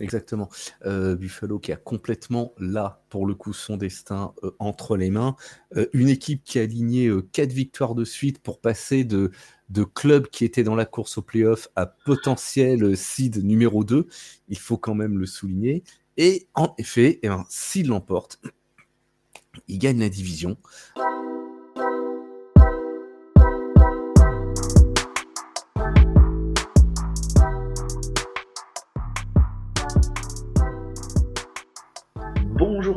Exactement. Euh, Buffalo qui a complètement là, pour le coup, son destin euh, entre les mains. Euh, une équipe qui a aligné quatre victoires de suite pour passer de, de club qui était dans la course au playoff à potentiel seed numéro 2. Il faut quand même le souligner. Et en effet, eh ben, s'il l'emporte, il gagne la division.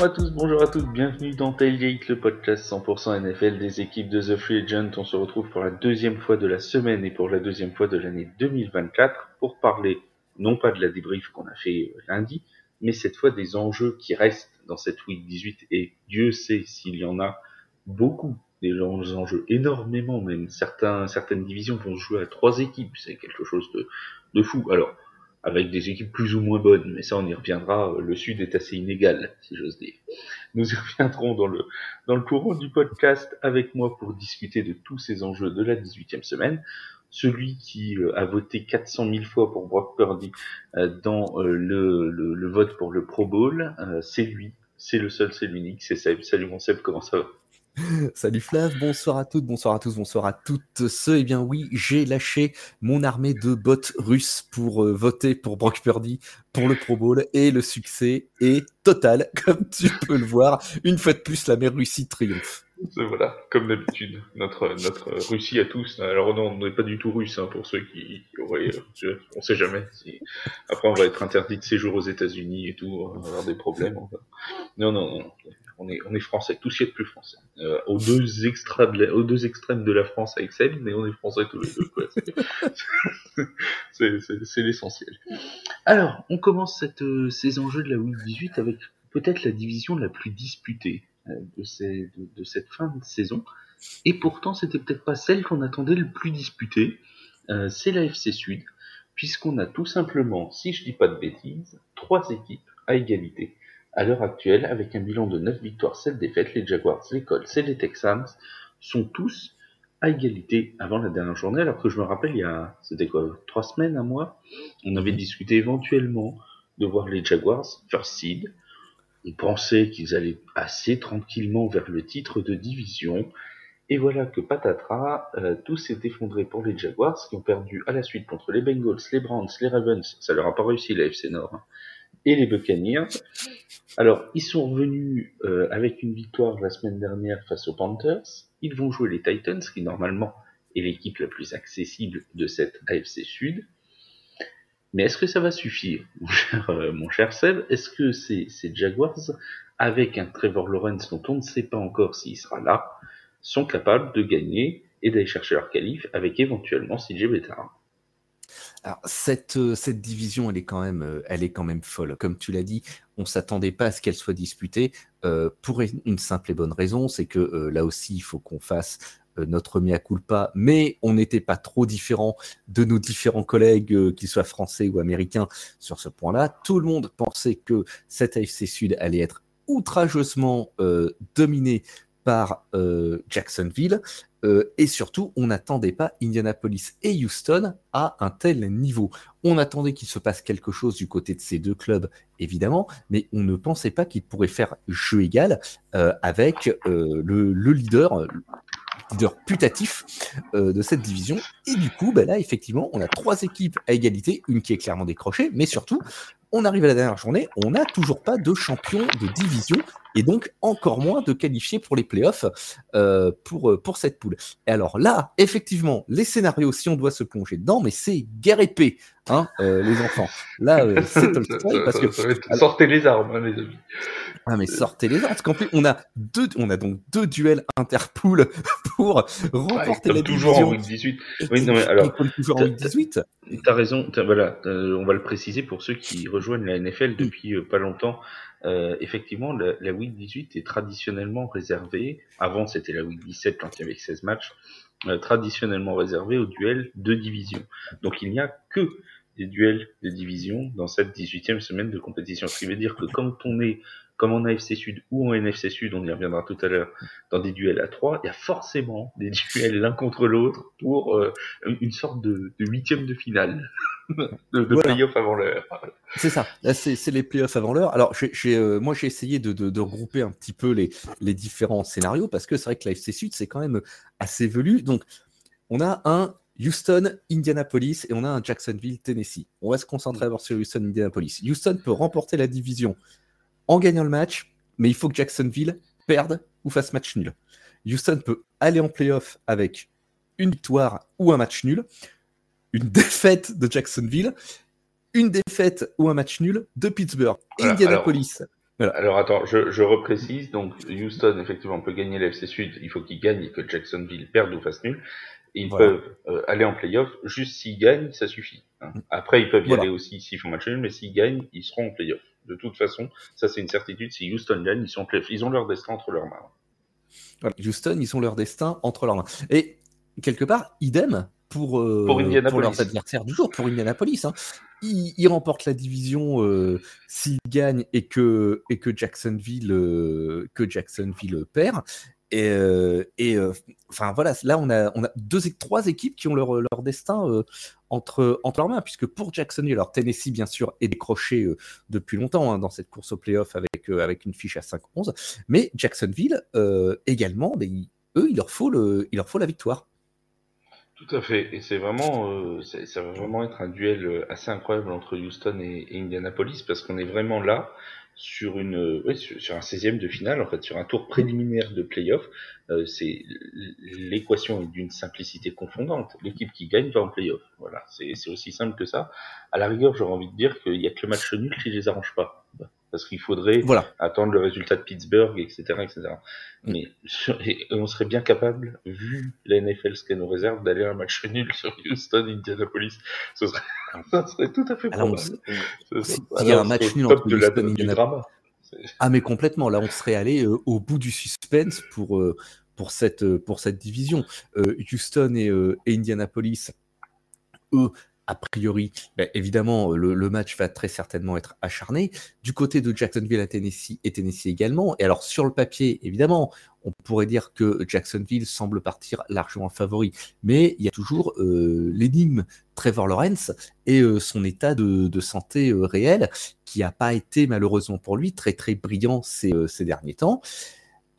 Bonjour à tous, bonjour à toutes, bienvenue dans Tailgate, le podcast 100% NFL des équipes de The Free Agent. On se retrouve pour la deuxième fois de la semaine et pour la deuxième fois de l'année 2024 pour parler non pas de la débrief qu'on a fait euh, lundi, mais cette fois des enjeux qui restent dans cette week 18 et Dieu sait s'il y en a beaucoup des enjeux énormément même certaines divisions vont jouer à trois équipes c'est quelque chose de, de fou alors avec des équipes plus ou moins bonnes, mais ça on y reviendra, le Sud est assez inégal, si j'ose dire. Nous y reviendrons dans le, dans le courant du podcast avec moi pour discuter de tous ces enjeux de la 18e semaine. Celui qui euh, a voté 400 000 fois pour Brock Purdy euh, dans euh, le, le, vote pour le Pro Bowl, c'est lui, c'est le seul, c'est l'unique, c'est Seb. Salut mon Seb, comment ça va? Salut Flav, bonsoir à toutes, bonsoir à tous, bonsoir à toutes ceux. Eh bien oui, j'ai lâché mon armée de bots russes pour euh, voter pour Brock Purdy pour le Pro Bowl et le succès est total, comme tu peux le voir. Une fois de plus, la mère Russie triomphe. Voilà, comme d'habitude, notre notre Russie à tous. Alors non, on n'est pas du tout russe hein, pour ceux qui, auraient, euh, on sait jamais. Si... Après, on va être interdit de séjour aux États-Unis et tout, on va avoir des problèmes. Non, non, non on est, français, tout ce plus français. Euh, aux, deux extrêmes de la, France avec mais on est français tous les deux. C'est l'essentiel. Alors, on commence cette, euh, ces enjeux de la Week 18 avec peut-être la division la plus disputée euh, de, de, cette fin de saison. Et pourtant, c'était peut-être pas celle qu'on attendait le plus disputée. C'est la FC Sud, puisqu'on a tout simplement, si je dis pas de bêtises, trois équipes à égalité. À l'heure actuelle, avec un bilan de 9 victoires, 7 défaites, les Jaguars, les Colts et les Texans sont tous à égalité avant la dernière journée, alors que je me rappelle, il y a, c'était quoi, trois semaines, un mois, on avait discuté éventuellement de voir les Jaguars first seed. On pensait qu'ils allaient assez tranquillement vers le titre de division. Et voilà que patatras, euh, tout s'est effondré pour les Jaguars qui ont perdu à la suite contre les Bengals, les Browns, les Ravens. Ça leur a pas réussi la FC Nord. Hein et les Buccaneers. Alors, ils sont revenus euh, avec une victoire la semaine dernière face aux Panthers. Ils vont jouer les Titans, qui normalement est l'équipe la plus accessible de cette AFC Sud. Mais est-ce que ça va suffire, mon cher, euh, Seb? Est-ce que ces, Jaguars, avec un Trevor Lawrence dont on ne sait pas encore s'il sera là, sont capables de gagner et d'aller chercher leur qualif avec éventuellement CJ Bettard euh, cette division, elle est quand même, euh, elle est quand même folle. Comme tu l'as dit, on s'attendait pas à ce qu'elle soit disputée euh, pour une simple et bonne raison, c'est que là aussi, il faut qu'on fasse notre mea culpa, mais on n'était pas trop différent de nos différents collègues, qu'ils soient français ou américains, sur ce point-là. Tout le monde pensait que cette AFC Sud allait être outrageusement dominée par Jacksonville. Euh, et surtout, on n'attendait pas Indianapolis et Houston à un tel niveau. On attendait qu'il se passe quelque chose du côté de ces deux clubs, évidemment, mais on ne pensait pas qu'ils pourraient faire jeu égal euh, avec euh, le, leader, leader putatif de cette division. Et du coup, ben là, effectivement, on a trois équipes à égalité, une qui est clairement décrochée, mais surtout, on arrive à la dernière journée, on n'a toujours pas de champion de division et donc encore moins de qualifiés pour les playoffs euh, pour, euh, pour cette poule. Et alors là, effectivement, les scénarios, si on doit se plonger dedans, mais c'est guerre épée, hein, euh, les enfants. Là, c'est parce que sortez les armes, hein, les amis. Ah mais sortez les armes, parce qu'en plus on a deux, on a donc deux duels interpool pour remporter la toujours division. en 18. Oui, non mais alors. toujours en 18. T'as raison. voilà, on va le préciser pour ceux qui rejoignent la NFL depuis pas longtemps. Euh, effectivement, la, la, Week 18 est traditionnellement réservée, avant c'était la Week 17 quand il y avait 16 matchs, euh, traditionnellement réservée aux duels de division. Donc il n'y a que des duels de division dans cette 18e semaine de compétition. Ce qui veut dire que quand on est comme en AFC Sud ou en NFC Sud, on y reviendra tout à l'heure, dans des duels à trois, il y a forcément des duels l'un contre l'autre pour euh, une sorte de, huitième de finale, de, de playoff avant l'heure. C'est ça, c'est les playoffs avant l'heure. Alors, euh, moi, j'ai essayé de, regrouper un petit peu les, les différents scénarios parce que c'est vrai que l'AFC Sud, c'est quand même assez velu. Donc, on a un Houston, Indianapolis et on a un Jacksonville, Tennessee. On va se concentrer d'abord sur Houston, Indianapolis. Houston peut remporter la division en gagnant le match, mais il faut que Jacksonville perde ou fasse match nul. Houston peut aller en playoff avec une victoire ou un match nul, une défaite de Jacksonville, une défaite ou un match nul de Pittsburgh. Indianapolis. Alors, attends, je, reprécise. Donc Houston, effectivement, peut gagner l'FC Sud. Il faut qu'il gagne et que Jacksonville perde ou fasse nul. Ils peuvent euh, aller en playoff. Juste s'ils gagnent, ça suffit. Hein. Après, ils peuvent y aller aussi s'ils font match nul, mais s'ils gagnent, ils seront en playoff de toute façon. Ça, c'est une certitude. Si Houston gagne, ils, sont, ils ont leur destin entre leurs mains. Houston, ils ont leur destin entre leurs mains. Et quelque part, idem pour, euh, pour, leurs adversaires du jour, pour Indianapolis. Hein. Ils, remportent la division euh, s'ils gagnent et que, et que Jacksonville, euh, que Jacksonville perd. Et, euh, euh, enfin voilà, là on a, on a deux, trois équipes qui ont leur, leur destin euh, entre, entre leurs mains, puisque pour Jacksonville, alors Tennessee bien sûr est décroché depuis longtemps hein, dans cette course au playoff avec, avec une fiche à 5-11, mais Jacksonville également, ben, eux il leur, faut le, il leur faut la victoire. Tout à fait, et c'est vraiment, ça va vraiment être un duel assez incroyable entre Houston et Indianapolis parce qu'on est vraiment là sur une ouais, sur, un 16e de finale en fait sur un tour préliminaire de playoff euh, c'est l'équation est d'une simplicité confondante. L'équipe qui gagne va en playoff. Voilà. C'est aussi simple que ça. À la rigueur j'aurais envie de dire qu'il y a que le match nul qui les arrange pas parce qu'il faudrait attendre le résultat de Pittsburgh, etc., etc. Mm. Mais on serait bien capable, vu la NFL ce qu'elle nous réserve, d'aller à un match nul sur Houston, Indianapolis. Ce serait, ça serait tout à fait probable. Il y a un match nul entre Houston et Indianapolis. Ah mais complètement. Là, on serait allé euh, au bout du suspense pour euh, pour cette euh, pour cette division. Houston et, et Indianapolis, eux a priori, ben, évidemment, le, match va très certainement être acharné. Du côté de Jacksonville à Tennessee et Tennessee également. Et alors, sur le papier, évidemment, on pourrait dire que Jacksonville semble partir largement favori. Mais il y a toujours euh, l'énigme Trevor Lawrence et euh, son état de, santé euh, réel, qui n'a pas été malheureusement pour lui très très brillant ces, ces derniers temps.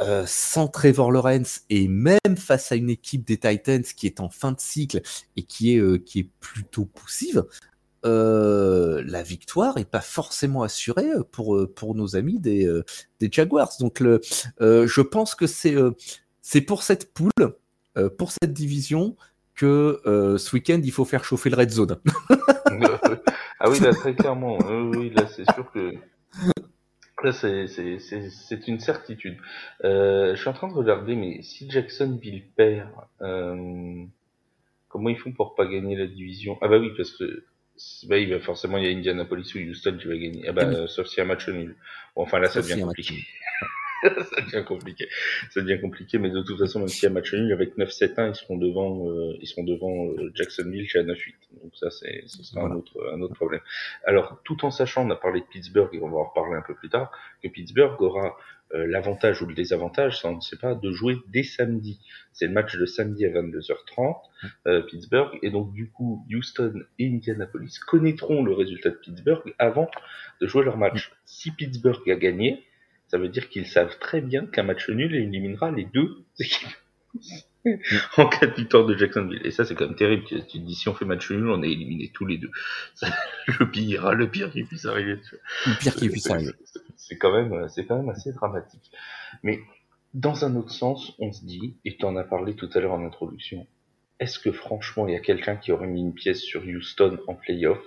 Euh, sans Trevor Lawrence et même face à une équipe des Titans qui est en fin de cycle et qui est, euh, qui est plutôt poussive, euh, la victoire n'est pas forcément assurée pour, pour nos amis des, des Jaguars. Donc le, je pense que c'est c'est pour cette poule, pour cette division, que ce week-end, il faut faire chauffer le red zone. ah oui, là, très clairement. oui, là, c'est sûr que c'est une certitude. Euh, je suis en train de regarder, mais si Jacksonville perd, euh, comment ils font pour pas gagner la division? Ah bah oui, parce que bah, il va forcément il y a Indianapolis ou Houston qui va gagner. Ah bah, sauf s'il y a un match nul. Bon, enfin là, ça devient compliqué. ça devient compliqué. Ça devient compliqué, mais de toute façon, même s'il y a match nul, avec 9-7-1, ils seront devant, euh, ils seront devant euh, Jacksonville qui a 9-8. Donc ça, c'est, ce sera un autre, un autre problème. Alors, tout en sachant, on a parlé de Pittsburgh et on va en reparler un peu plus tard, que Pittsburgh aura euh, l'avantage ou le désavantage, ça on ne sait pas, de jouer dès samedi. C'est le match de samedi à 22h30, euh, Pittsburgh, et donc du coup, Houston et Indianapolis connaîtront le résultat de Pittsburgh avant de jouer leur match. Si Pittsburgh a gagné, ça veut dire qu'ils savent très bien qu'un match nul éliminera les deux équipes. en cas de victoire de Jacksonville. Et ça, c'est quand même terrible. Tu te dis, si on fait match nul, on est éliminé tous les deux. le pire, le pire qui puisse arriver. Le pire qui puisse arriver. C'est quand même, c'est quand même assez dramatique. Mais, dans un autre sens, on se dit, et tu en as parlé tout à l'heure en introduction, est-ce que franchement, il y a quelqu'un qui aurait mis une pièce sur Houston en playoff?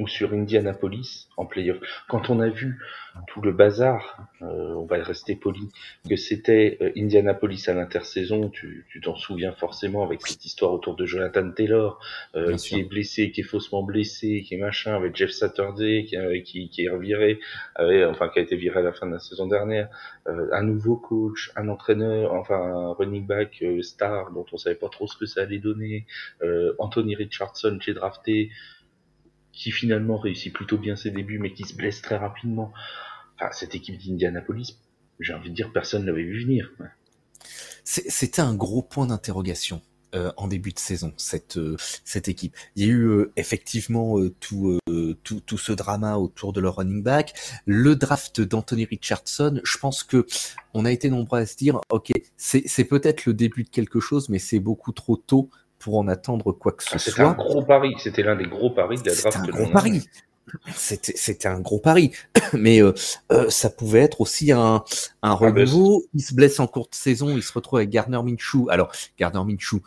Ou sur Indianapolis en playoff. Quand on a vu tout le bazar, euh, on va rester poli, que c'était euh, Indianapolis à l'intersaison, tu t'en souviens forcément avec cette histoire autour de Jonathan Taylor, euh, qui est blessé, qui est faussement blessé, qui est machin, avec Jeff Saturday, qui, qui, qui est reviré, enfin qui a été viré à la fin de la saison dernière, un nouveau coach, un entraîneur, enfin un running back star dont on savait pas trop ce que ça allait donner, Anthony Richardson qui est drafté, qui finalement réussit plutôt bien ses débuts, mais qui se blesse très rapidement. Enfin, cette équipe d'Indianapolis, j'ai envie de dire, personne ne l'avait vu venir. C'était un gros point d'interrogation. Euh, en début de saison cette euh, cette équipe. Il y a eu euh, effectivement tout, tout tout ce drama autour de leur running back, le draft d'Anthony Richardson. Je pense que on a été nombreux à se dire ok c'est c'est peut-être le début de quelque chose, mais c'est beaucoup trop tôt pour en attendre quoi que ce ah, soit. C'était un gros pari. C'était l'un des gros paris de la draft. C'était un gros pari. C'était un gros pari, mais euh, ça pouvait être aussi un, un renouveau. Il se blesse en courte saison, il se retrouve avec Gardner Minshew. Alors Gardner Minshew,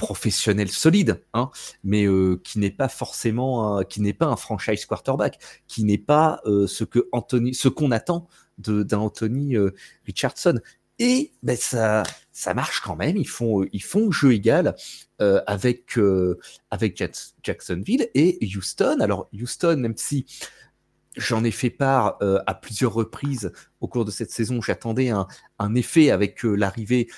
professionnel solide, hein, mais euh, qui n'est pas forcément, qui n'est pas un franchise quarterback, qui n'est pas euh, ce que Anthony, ce qu'on attend d'un Anthony euh, Richardson. Et ben, ça, marche quand même. Ils font, jeu égal avec avec Jacksonville et Houston. Alors Houston, même si J'en ai fait part à plusieurs reprises au cours de cette saison. J'attendais un, effet avec l'arrivée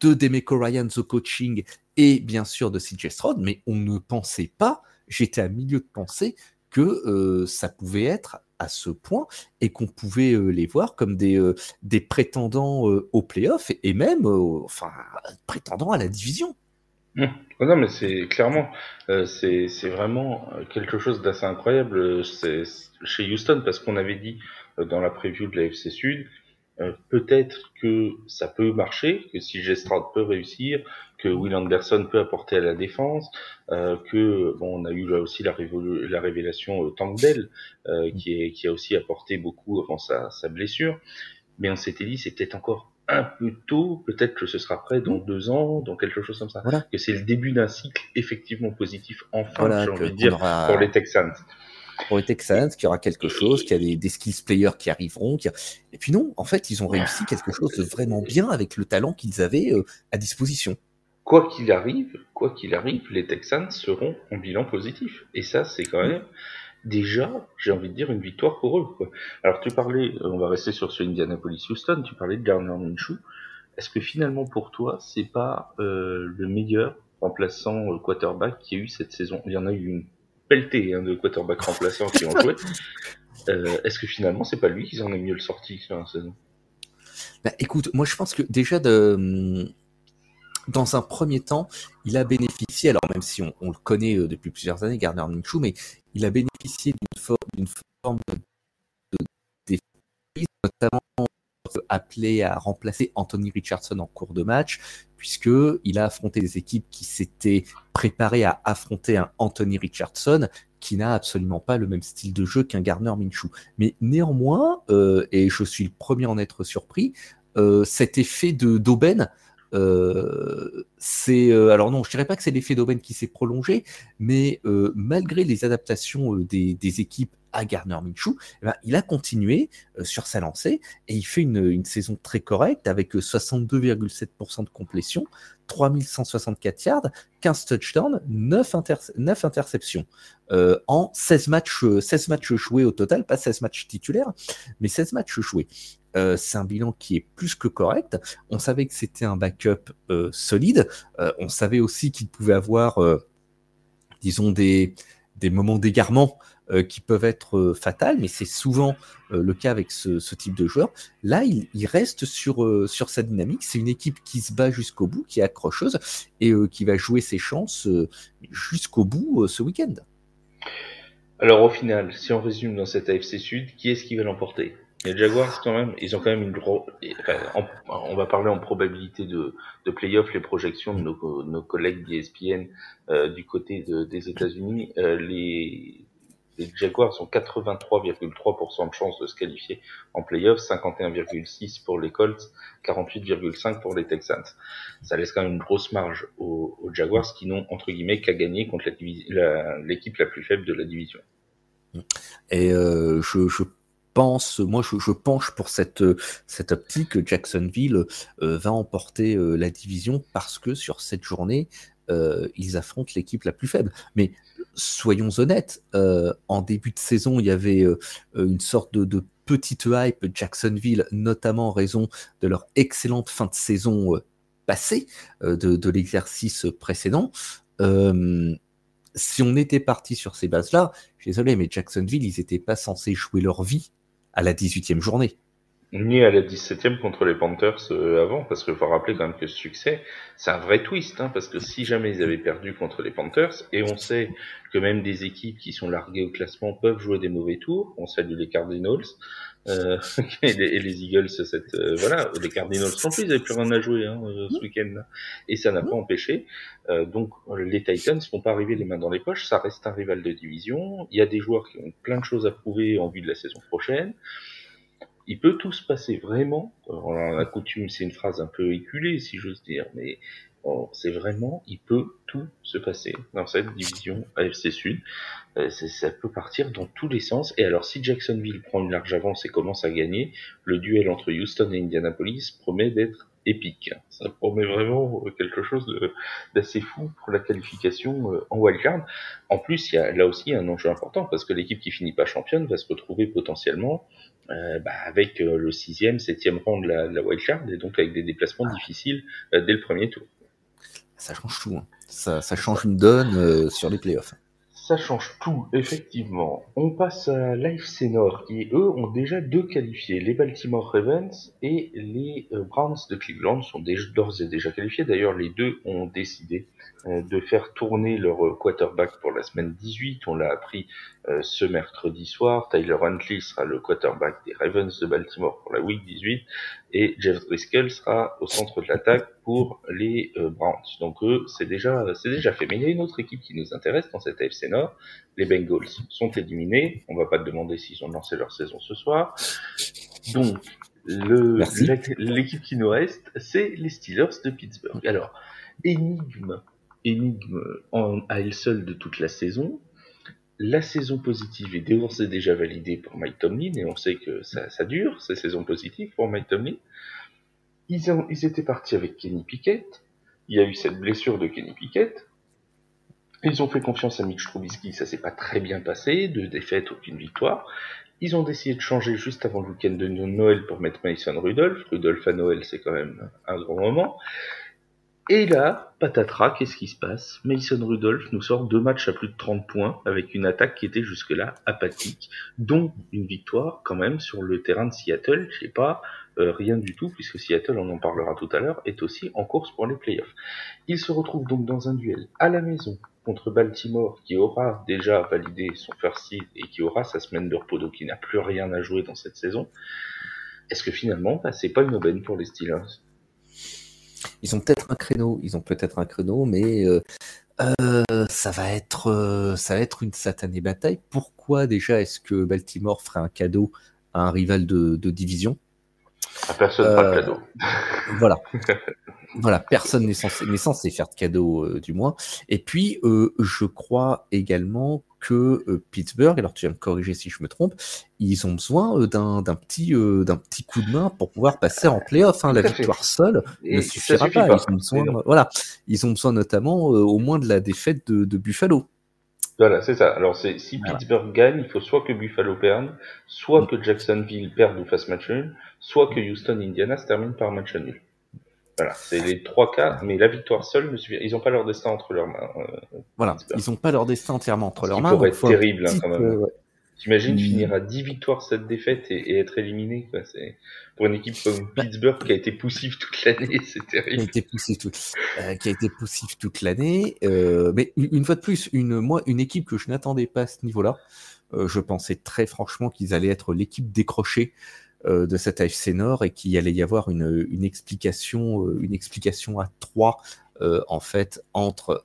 de Demeco Ryan au coaching et bien sûr de CJ Stroud, mais on ne pensait pas, j'étais à milieu de penser que euh, ça pouvait être à ce point et qu'on pouvait euh, les voir comme des, euh, des prétendants au playoff et, même enfin prétendants à la division. Mmh. Non mais c'est clairement c'est vraiment quelque chose d'assez incroyable chez Houston parce qu'on avait dit dans la preview de la FC Sud euh, peut-être que ça peut marcher, que si Gestrad peut réussir, que Will Anderson peut apporter à la défense, euh, que bon, on a eu là aussi la, la révélation euh, Tank euh, qui, est, qui a aussi apporté beaucoup avant sa, sa blessure, mais on s'était dit c'est peut-être encore un peu tôt, peut-être que ce sera prêt dans deux ans, dans quelque chose comme ça, que c'est le début d'un cycle effectivement positif enfin, j'ai envie de dire, pour les Texans. Pour les Texans, qu'il y aura quelque chose, qu'il y a des, skills players qui arriveront. Et puis non, en fait, ils ont réussi quelque chose de vraiment bien avec le talent qu'ils avaient euh, à disposition. Quoi qu'il arrive, quoi qu'il arrive, les Texans seront en bilan positif. Et ça, c'est quand même déjà, j'ai envie de dire, une victoire pour eux. Quoi. Alors tu parlais, euh, on va rester sur ce Indianapolis-Houston, tu parlais de Garner Minshew. Est-ce que finalement pour toi, c'est pas euh, le meilleur remplaçant quarterback qui a eu cette saison? Il y en a eu une pelleté hein, de quarterback remplaçants qui ont joué. Euh, est-ce que finalement, c'est pas lui qui en est mieux le sorti sur la saison? Bah, Écoute, moi je pense que déjà de hum, dans un premier temps, il a bénéficié, alors même si on, le connaît euh, depuis plusieurs années, Gardner Minshew, mais il a bénéficié d'une forme de, de, notamment appelé à remplacer Anthony Richardson en cours de match, puisque il a affronté des équipes qui s'étaient préparées à affronter un Anthony Richardson qui n'a absolument pas le même style de jeu qu'un Garner Minshew. Mais néanmoins, euh, et je suis le premier à en être surpris, euh, cet effet de d'aubaine euh, c'est alors non, je dirais pas que c'est l'effet d'aubaine qui s'est prolongé, mais malgré les adaptations des, équipes à Garner Minshew, eh ben, il a continué euh, sur sa lancée et il fait une, saison très correcte avec 62,7% euh, de complétion, 3164 yards, 15 touchdowns, 9, interceptions euh, en 16 matchs, 16 matchs joués au total, pas 16 matchs titulaires, mais 16 matchs joués. C'est un bilan qui est plus que correct. On savait que c'était un backup solide. on savait aussi qu'il pouvait avoir, disons, des, moments d'égarement euh, qui peuvent être euh, fatales, mais c'est souvent euh, le cas avec ce, type de joueur. Là, il, reste sur, sur sa dynamique. C'est une équipe qui se bat jusqu'au bout, qui est accrocheuse et qui va jouer ses chances jusqu'au bout ce week-end. Alors au final, si on résume dans cette AFC Sud, qui est-ce qui va l'emporter? Les Jaguars, quand même, ils ont quand même une grosse. on va parler en probabilité de, de playoff, les projections de nos, nos collègues d'ESPN euh, du côté des États-Unis. les, les Jaguars ont 83,3% de chances de se qualifier en playoff, 51,6% pour les Colts, 48,5% pour les Texans. Ça laisse quand même une grosse marge aux, Jaguars qui n'ont, entre guillemets, qu'à gagner contre l'équipe la, plus faible de la division. Et euh, je, pense, moi je, penche pour cette, cette optique, Jacksonville euh, va emporter euh, la division parce que sur cette journée, ils affrontent l'équipe la plus faible. Mais soyons honnêtes, euh, en début de saison, il y avait euh, une sorte de, petite hype Jacksonville, notamment en raison de leur excellente fin de saison euh, passée, de, l'exercice précédent. si on était parti sur ces bases-là, je suis désolé, mais Jacksonville, ils n'étaient pas censés jouer leur vie à la 18e journée. Ni à la 17e contre les Panthers euh, avant, parce qu'il faut rappeler quand même que ce succès, c'est un vrai twist, hein, parce que si jamais ils avaient perdu contre les Panthers, et on sait que même des équipes qui sont larguées au classement peuvent jouer des mauvais tours, on salue les Cardinals, euh, et, les, Eagles, cette, euh, voilà, les Cardinals non plus, ils n'avaient plus rien à jouer hein, ce week-end, et ça n'a pas empêché. donc les Titans ne vont pas arriver les mains dans les poches, ça reste un rival de division, il y a des joueurs qui ont plein de choses à prouver en vue de la saison prochaine. Il peut tout se passer vraiment. En coutume, c'est une phrase un peu éculée, si j'ose dire, mais c'est vraiment, il peut tout se passer dans cette division AFC Sud. Euh, ça peut partir dans tous les sens. Et alors, si Jacksonville prend une large avance et commence à gagner, le duel entre Houston et Indianapolis promet d'être épique. Ça promet vraiment quelque chose d'assez fou pour la qualification euh, en wildcard. En plus, il y a là aussi un enjeu important parce que l'équipe qui finit pas championne va se retrouver potentiellement euh, bah, avec euh, le sixième, septième rang de la, de la wildcard et donc avec des déplacements difficiles euh, dès le premier tour. Ça change tout. Hein. Ça, change une donne sur les playoffs. Ça change tout, effectivement. On passe à l'AFC Nord, qui eux ont déjà deux qualifiés. Les Baltimore Ravens et les Browns de Cleveland sont d'ores et déjà qualifiés. D'ailleurs, les deux ont décidé euh, de faire tourner leur quarterback pour la semaine 18. On l'a appris euh, ce mercredi soir. Tyler Huntley sera le quarterback des Ravens de Baltimore pour la week 18 et Jeff Driscoll sera au centre de l'attaque pour les euh, Browns. Donc eux, c'est déjà c'est déjà fait. Mais il y a une autre équipe qui nous intéresse dans cette AFC Nord. Les Bengals sont éliminés. On va pas te demander s'ils ont lancé leur saison ce soir. Donc l'équipe qui nous reste, c'est les Steelers de Pittsburgh. Alors, énigme énigme en, à elle seule de toute la saison. La saison positive est d'ores déjà validée pour Mike Tomlin, et on sait que ça, ça dure, ces saisons positives pour Mike Tomlin. Ils, étaient partis avec Kenny Pickett. Il y a eu cette blessure de Kenny Pickett. Ils ont fait confiance à Mitch Trubisky, ça s'est pas très bien passé, deux défaites, aucune victoire. Ils ont décidé de changer juste avant le week-end de Noël pour mettre Mason Rudolph. Rudolph à Noël, c'est quand même un grand moment. Et là, patatras, qu'est-ce qui se passe? Mason Rudolph nous sort deux matchs à plus de 30 points avec une attaque qui était jusque-là apathique, dont une victoire quand même sur le terrain de Seattle, je sais pas, euh, rien du tout, puisque Seattle, on en parlera tout à l'heure, est aussi en course pour les playoffs. Il se retrouve donc dans un duel à la maison contre Baltimore, qui aura déjà validé son first seed et qui aura sa semaine de repos, donc qui n'a plus rien à jouer dans cette saison. Est-ce que finalement, bah, c'est pas une aubaine pour les Steelers? Ils ont peut-être un créneau, ils ont peut-être un créneau, mais euh, euh, ça va être, euh, ça va être une satanée bataille. Pourquoi déjà est-ce que Baltimore ferait un cadeau à un rival de, division? À Personne pas de cadeau. Voilà. voilà, personne n'est censé, censé, faire de cadeau, du moins. Et puis, je crois également que euh, Pittsburgh, alors tu vas me corriger si je me trompe, ils ont besoin euh, d'un petit euh, d'un petit coup de main pour pouvoir passer en playoff. Hein. La victoire seule ne suffira pas. Ils ont besoin, voilà, ils ont besoin notamment au moins de la défaite de, Buffalo. Voilà, c'est ça. Alors, c'est si Pittsburgh gagne, il faut soit que Buffalo perde, soit mm. que Jacksonville perde ou fasse match nul, soit que Houston, Indiana se termine par match nul. Voilà, c'est les trois cas, mais la victoire seule ne suffit. Ils n'ont pas leur destin entre leurs mains. Euh, voilà, ils n'ont pas leur destin entièrement entre leurs mains. Ça pourrait être terrible hein, quand même. T'imagines finir à 10 victoires cette défaite et, être éliminé quoi. C'est pour une équipe comme bah. Pittsburgh qui a été poussive toute l'année, c'est terrible. Qui a été poussive toute, euh, qui a été poussive toute l'année. Euh, mais une fois de plus, une moi une équipe que je n'attendais pas à ce niveau-là. Euh, je pensais très franchement qu'ils allaient être l'équipe décrochée euh, de cette AFC Nord et qu'il allait y avoir une, euh, explication à trois euh, en fait entre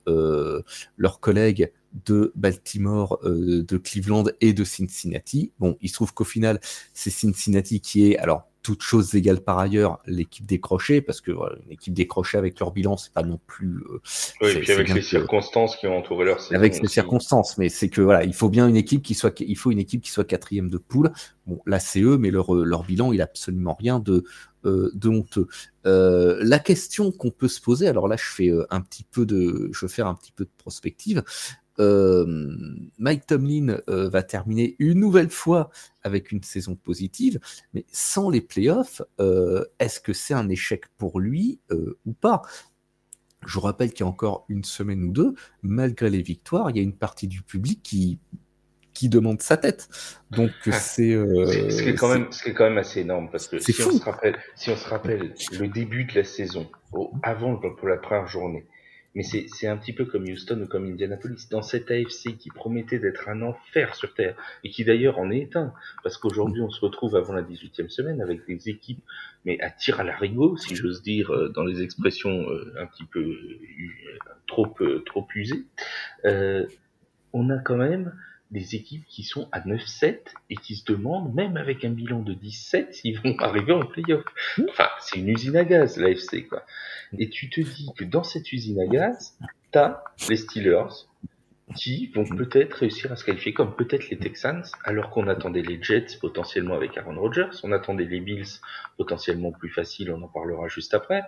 leurs collègues de Baltimore, de Cleveland et de Cincinnati. Bon, il se trouve qu'au final, c'est Cincinnati qui est alors toutes choses égales par ailleurs, l'équipe décrochée, parce que voilà, une équipe décrochée avec leur bilan, c'est pas non plus. Euh, oui, et puis avec les circonstances qui ont entouré leur saison. Avec les circonstances, mais c'est que voilà, il faut bien une équipe qui soit, il faut une équipe qui soit quatrième de poule. Bon, là c'est eux, mais leur leur bilan, il a absolument rien de euh, de honteux. Euh, la question qu'on peut se poser, alors là je fais euh, un petit peu de, je vais faire un petit peu de prospective. Euh, Mike Tomlin euh, va terminer une nouvelle fois avec une saison positive, mais sans les playoffs, euh, est-ce que c'est un échec pour lui ou pas? Je vous rappelle qu'il y a encore une semaine ou deux, malgré les victoires, il y a une partie du public qui, qui demande sa tête. Donc Ah. c'est. euh, Ce qui est quand même, ce qui est quand même assez énorme parce que si fou. on se rappelle, si on se rappelle le début de la saison, au- avant pour la première journée, mais c'est un petit peu comme Houston ou comme Indianapolis dans cette AFC qui promettait d'être un enfer sur terre et qui d'ailleurs en est un parce qu'aujourd'hui on se retrouve avant la 18e semaine avec des équipes mais à tir à l'arigot si j'ose dire euh, dans les expressions euh, un petit peu euh, trop trop usées. Euh, on a quand même des équipes qui sont à 9-7 et qui se demandent, même avec un bilan de 17, s'ils vont arriver en playoff. Enfin, c'est une usine à gaz, l'AFC, quoi. Et tu te dis que dans cette usine à gaz, t'as les Steelers qui vont peut-être réussir à se qualifier comme peut-être les Texans, alors qu'on attendait les Jets potentiellement avec Aaron Rodgers, on attendait les Bills potentiellement plus faciles, on en parlera juste après.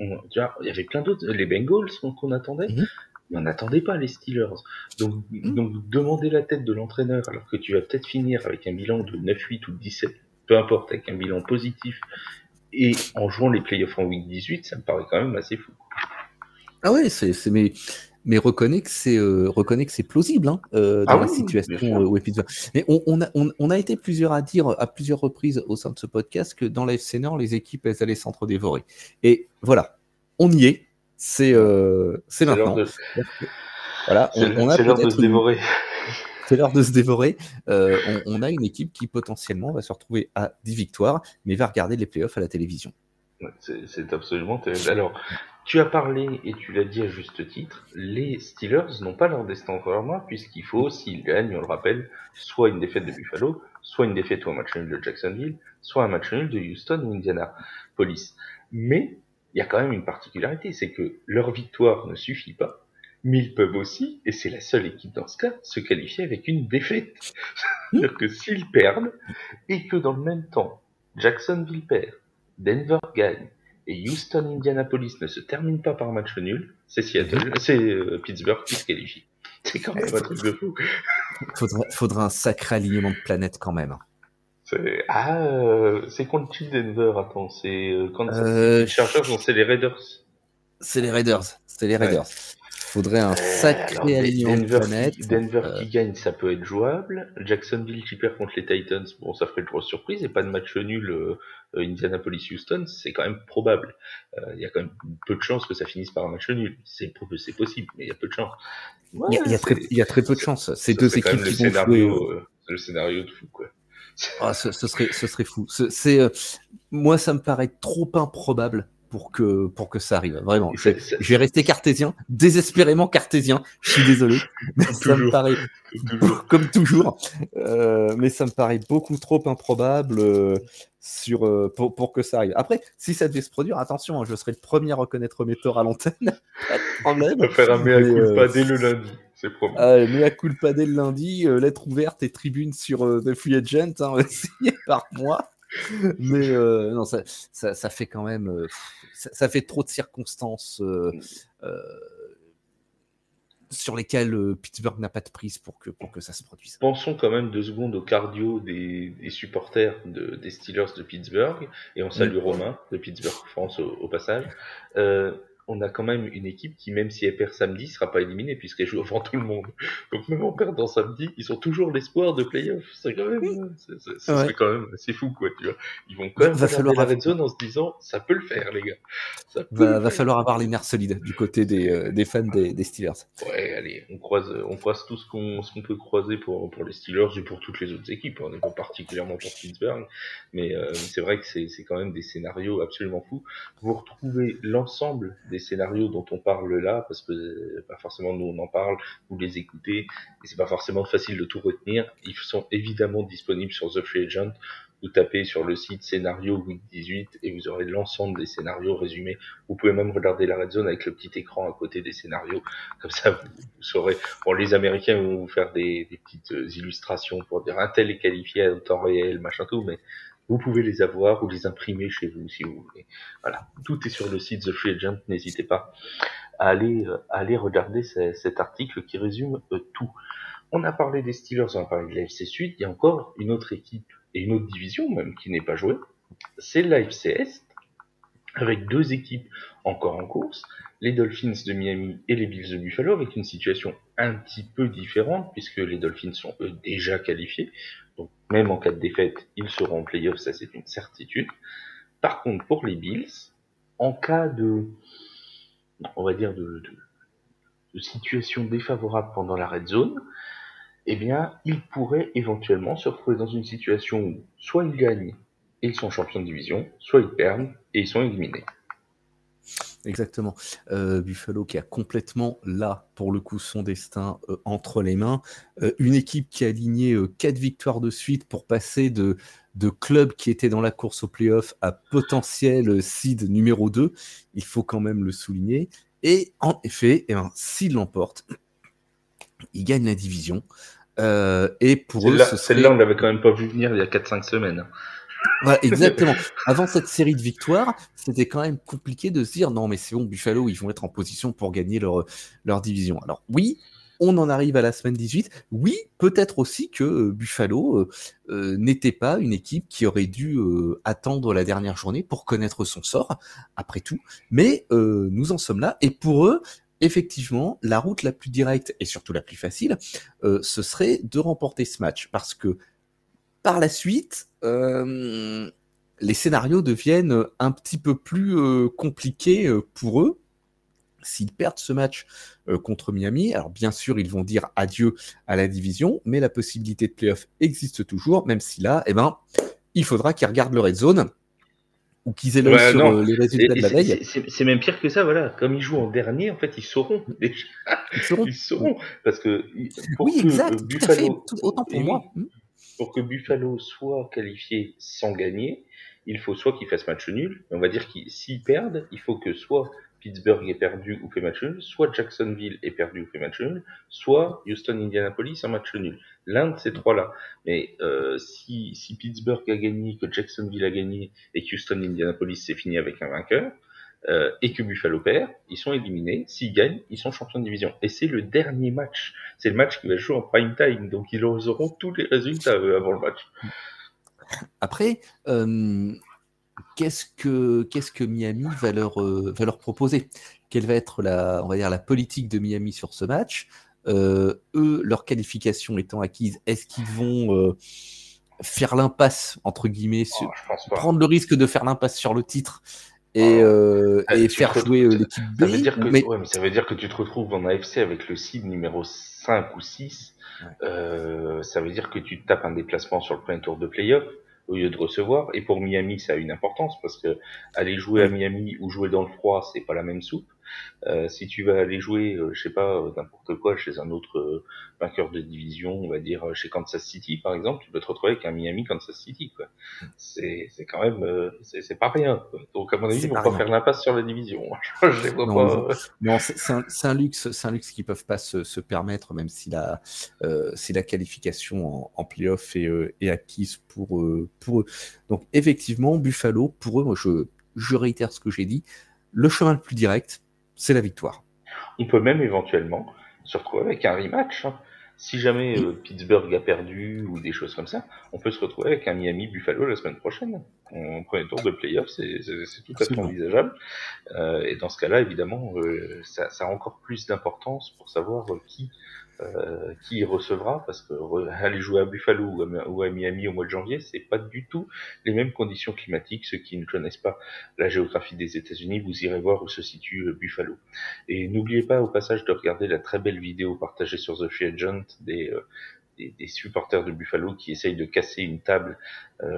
On- tu vois, il y avait plein d'autres, les Bengals qu'on attendait, Mhm. Mais on n'attendait pas les Steelers. Donc, donc demander la tête de l'entraîneur alors que tu vas peut-être finir avec un bilan de 9-8 ou 17, peu importe, avec un bilan positif, et en jouant les playoffs en week 18, ça me paraît quand même assez fou. Ah ouais, c'est, mais, mais reconnais que c'est, euh, que c'est plausible hein, euh, dans Ah la oui, situation euh, où. Mais on, on, a, on, on a été plusieurs à dire à plusieurs reprises au sein de ce podcast que dans la FC Nord, les équipes elles allaient s'entre-dévorer. Et voilà, on y est. C'est, euh, c'est C'est maintenant. de, Voilà, on, a l'heure de se dévorer. C'est l'heure de se dévorer. Euh, on, on a une équipe qui potentiellement va se retrouver à 10 victoires, mais va regarder les playoffs à la télévision. C'est absolument terrible. Alors, tu as parlé, et tu l'as dit à juste titre, les Steelers n'ont pas leur destin entre leurs mains, puisqu'il faut, s'ils gagnent, on le rappelle, soit une défaite de Buffalo, soit une défaite ou un match nul de Jacksonville, soit un match nul de Houston ou Indianapolis. Mais, il y a quand même une particularité, c'est que leur victoire ne suffit pas, mais ils peuvent aussi, et c'est la seule équipe dans ce cas, se qualifier avec une défaite. C'est-à-dire que s'ils perdent, et que dans le même temps, Jacksonville perd, Denver gagne, et Houston Indianapolis ne se termine pas par match nul, c'est Seattle, c'est euh, Pittsburgh qui se qualifie. C'est quand même un truc de fou. Faudra, faudra un sacré alignement de planètes quand même. C'est- Ah, euh, c'est contre qui Denver Attends, c'est euh, quand Euh, les Chargers, non, c'est les Raiders. C'est les Raiders. C'est les Ouais. Raiders. Faudrait un sacré alignement de Denver, planètes. qui, Denver Euh, qui gagne, ça peut être jouable. Jacksonville qui perd contre les Titans, bon, ça ferait une grosse surprise. Et pas de match nul euh, euh, Indianapolis-Houston, c'est quand même probable. Euh, Il y a quand même peu de chances que ça finisse par un match nul. C'est c'est possible, mais il y a peu de chances. Il y, a- y très, il y a très peu de chance. Ces Ça deux équipes qui vont jouer. euh, le scénario de fou, quoi. Ah, ce, ce serait, ce serait fou. Ce- C'est, euh, moi, ça me paraît trop improbable pour que, pour que ça arrive. Vraiment. Je, je vais rester cartésien, désespérément cartésien. Je suis désolé. Mais ça me paraît, comme toujours. comme toujours, euh, mais ça me paraît beaucoup trop improbable euh, sur, euh, pour, pour que ça arrive. Après, si ça devait se produire, attention, hein, je serai le premier à reconnaître mes torts à l'antenne. Pas de problème. On va faire un mea Mais, culpa euh, dès le lundi, c'est promis. Euh, à culpa dès le lundi, euh, lettre ouverte et tribune sur euh, The Free Agent, hein, signé par moi. Mais euh, non, ça, ça, ça fait quand même, euh, ça, ça fait trop de circonstances euh, euh, sur lesquelles euh, Pittsburgh n'a pas de prise pour que, pour que ça se produise. Pensons quand même deux secondes au cardio des, des supporters de, des Steelers de Pittsburgh, et on salue Romain de Pittsburgh France au, au passage. Euh, on a quand même une équipe qui, même si elle perd samedi, sera pas éliminée puisqu'elle joue avant tout le monde. Donc même en perdant samedi, ils ont toujours l'espoir de playoff. C'est quand même, euh, c'est- c'est- c'est Ouais. quand même assez fou, quoi. Tu vois. Ils vont quand même Va falloir la red zone en se disant, ça peut le faire, les gars. Ça peut Va, le va faire. falloir avoir les nerfs solides du côté des, euh, des fans des, des Steelers. Ouais, allez, on croise, on croise tout ce qu'on ce qu'on peut croiser pour, pour les Steelers et pour toutes les autres équipes. On n'est pas particulièrement pour Pittsburgh, mais euh, c'est vrai que c'est c'est quand même des scénarios absolument fous. Vous retrouvez l'ensemble des scénarios dont on parle là, parce que euh, pas forcément nous on en parle, vous les écoutez, et c'est pas forcément facile de tout retenir. Ils sont évidemment disponibles sur The Free Agent. Vous tapez sur le site scénario week 18 et vous aurez l'ensemble des scénarios résumés. Vous pouvez même regarder la red zone avec le petit écran à côté des scénarios. Comme ça, vous, vous saurez. Bon, les Américains vont vous faire des, des petites euh, illustrations pour dire un tel est qualifié en temps réel, machin tout, mais vous pouvez les avoir ou les imprimer chez vous si vous voulez. Voilà, tout est sur le site The Free Agent. N'hésitez pas à aller, euh, aller regarder ce- cet article qui résume euh, tout. On a parlé des Steelers, on a parlé de l'AFC Sud. Il y a encore une autre équipe et une autre division même qui n'est pas jouée. C'est l'AFC Est avec deux équipes encore en course, les Dolphins de Miami et les Bills de Buffalo, avec une situation un petit peu différente, puisque les Dolphins sont eux déjà qualifiés, donc même en cas de défaite, ils seront en playoff, ça c'est une certitude. Par contre, pour les Bills, en cas de, on va dire de, de situation défavorable pendant la red zone, eh bien, ils pourraient éventuellement se retrouver dans une situation où soit ils gagnent ils sont champions de division, soit ils perdent et ils sont éliminés. Exactement. Euh, Buffalo qui a complètement là, pour le coup, son destin euh, entre les mains. Euh, une équipe qui a aligné quatre victoires de suite pour passer de, de club qui était dans la course au playoff à potentiel seed numéro 2. Il faut quand même le souligner. Et en effet, eh ben, s'ils l'emportent, ils gagnent la division. et pour eux, celle-là, on l'avait quand même pas vu venir il y a 4-5 semaines. Ouais, exactement. Avant cette série de victoires, c'était quand même compliqué de se dire non, mais c'est bon, Buffalo, ils vont être en position pour gagner leur, leur division. Alors, oui, on en arrive à la semaine 18. Oui, peut-être aussi que euh, Buffalo euh, euh, n'était pas une équipe qui aurait dû attendre la dernière journée pour connaître son sort, après tout. Mais nous en sommes là. Et pour eux, effectivement, la route la plus directe et surtout la plus facile, ce serait de remporter ce match. Parce que par la suite, euh, les scénarios deviennent un petit peu plus euh, compliqués euh, pour eux. S'ils perdent ce match contre Miami, alors bien sûr, ils vont dire adieu à la division, mais la possibilité de playoff existe toujours, même si là, eh ben, il faudra qu'ils regardent le red zone ou qu'ils aient l'œil sur les résultats de la veille. C'est même pire que ça, voilà. Comme ils jouent en dernier, en fait, ils sauront déjà. Ils sauront. ils sauront parce que oui, exact. tout à fait. autant pour moi. Hmm pour que Buffalo soit qualifié sans gagner, il faut soit qu'ils fassent match nul, on va dire qu'ils s'ils perdent, il faut que soit Pittsburgh ait perdu ou fait match nul, soit Jacksonville ait perdu ou fait match nul, soit Houston Indianapolis un match nul. L'un de ces trois-là. Mais euh, si, si Pittsburgh a gagné, que Jacksonville a gagné et que Houston Indianapolis c'est fini avec un vainqueur, euh, et que Buffalo perd, ils sont éliminés. S'ils gagnent, ils sont champions de division. Et c'est le dernier match. C'est le match qui va jouer en prime time. Donc ils auront tous les résultats avant le match. Après, euh, qu'est-ce que qu'est-ce que Miami va leur euh, va leur proposer? Quelle va être la on va dire la politique de Miami sur ce match? Eux, leur qualification étant acquise, est-ce qu'ils vont faire l'impasse entre guillemets, oh, prendre le risque de faire l'impasse sur le titre? Et, euh, ah, et faire jouer euh, l'équipe B. Ça veut, dire que, mais... ouais, mais ça veut dire que tu te retrouves en AFC avec le seed numéro 5 ou 6. Euh, ça veut dire que tu tapes un déplacement sur le premier tour de playoff au lieu de recevoir. Et pour Miami, ça a une importance parce que aller jouer à Miami ou jouer dans le froid, c'est pas la même soupe. Euh, si tu vas aller jouer, euh, je sais pas, euh, n'importe quoi chez un autre vainqueur de division, on va dire chez Kansas City par exemple, tu peux te retrouver avec un Miami Kansas City. quoi. C'est c'est quand même c'est pas rien. Donc à mon avis, ils vont pas faire l'impasse sur la division. je vois non, pas. Non, c'est un, un, luxe, c'est un luxe qu'ils peuvent pas se, se, permettre, même si la si la qualification en, en playoff est, est, acquise pour pour eux. Donc effectivement, Buffalo, pour eux, moi je je réitère ce que j'ai dit, le chemin le plus direct, c'est la victoire. On peut même éventuellement se retrouver avec un rematch. Hein. Si jamais euh, Pittsburgh a perdu ou des choses comme ça, on peut se retrouver avec un Miami Buffalo la semaine prochaine. En premier tour de playoff, c'est tout à fait envisageable. Euh, et dans ce cas-là, évidemment, euh, ça, ça, a encore plus d'importance pour savoir qui euh, qui recevra parce que aller jouer à Buffalo ou à, Miami au mois de janvier, c'est pas du tout les mêmes conditions climatiques. Ceux qui ne connaissent pas la géographie des États-Unis, vous irez voir où se situe euh, Buffalo. Et n'oubliez pas au passage de regarder la très belle vidéo partagée sur The Free Agent des, euh, des, supporters de Buffalo qui essayent de casser une table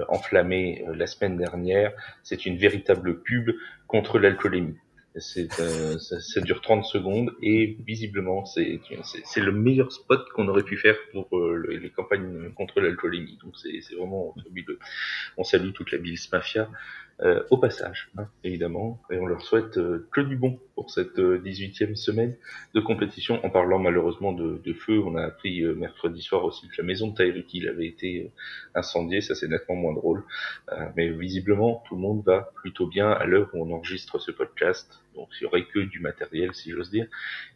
enflammée la semaine dernière. C'est une véritable pub contre l'alcoolémie. Euh, ça, ça, dure 30 secondes et visiblement c'est le meilleur spot qu'on aurait pu faire pour euh, les campagnes contre l'alcoolémie. Donc c'est vraiment fabuleux. On salue toute la Bills Mafia euh, au passage, hein, évidemment, et on leur souhaite que du bon pour cette 18e semaine de compétition. En parlant malheureusement de, de feu, on a appris mercredi soir aussi que la maison de Tyreek Hill avait été incendiée, ça c'est nettement moins drôle. mais visiblement, tout le monde va plutôt bien à l'heure où on enregistre ce podcast donc il y aurait que du matériel, si j'ose dire,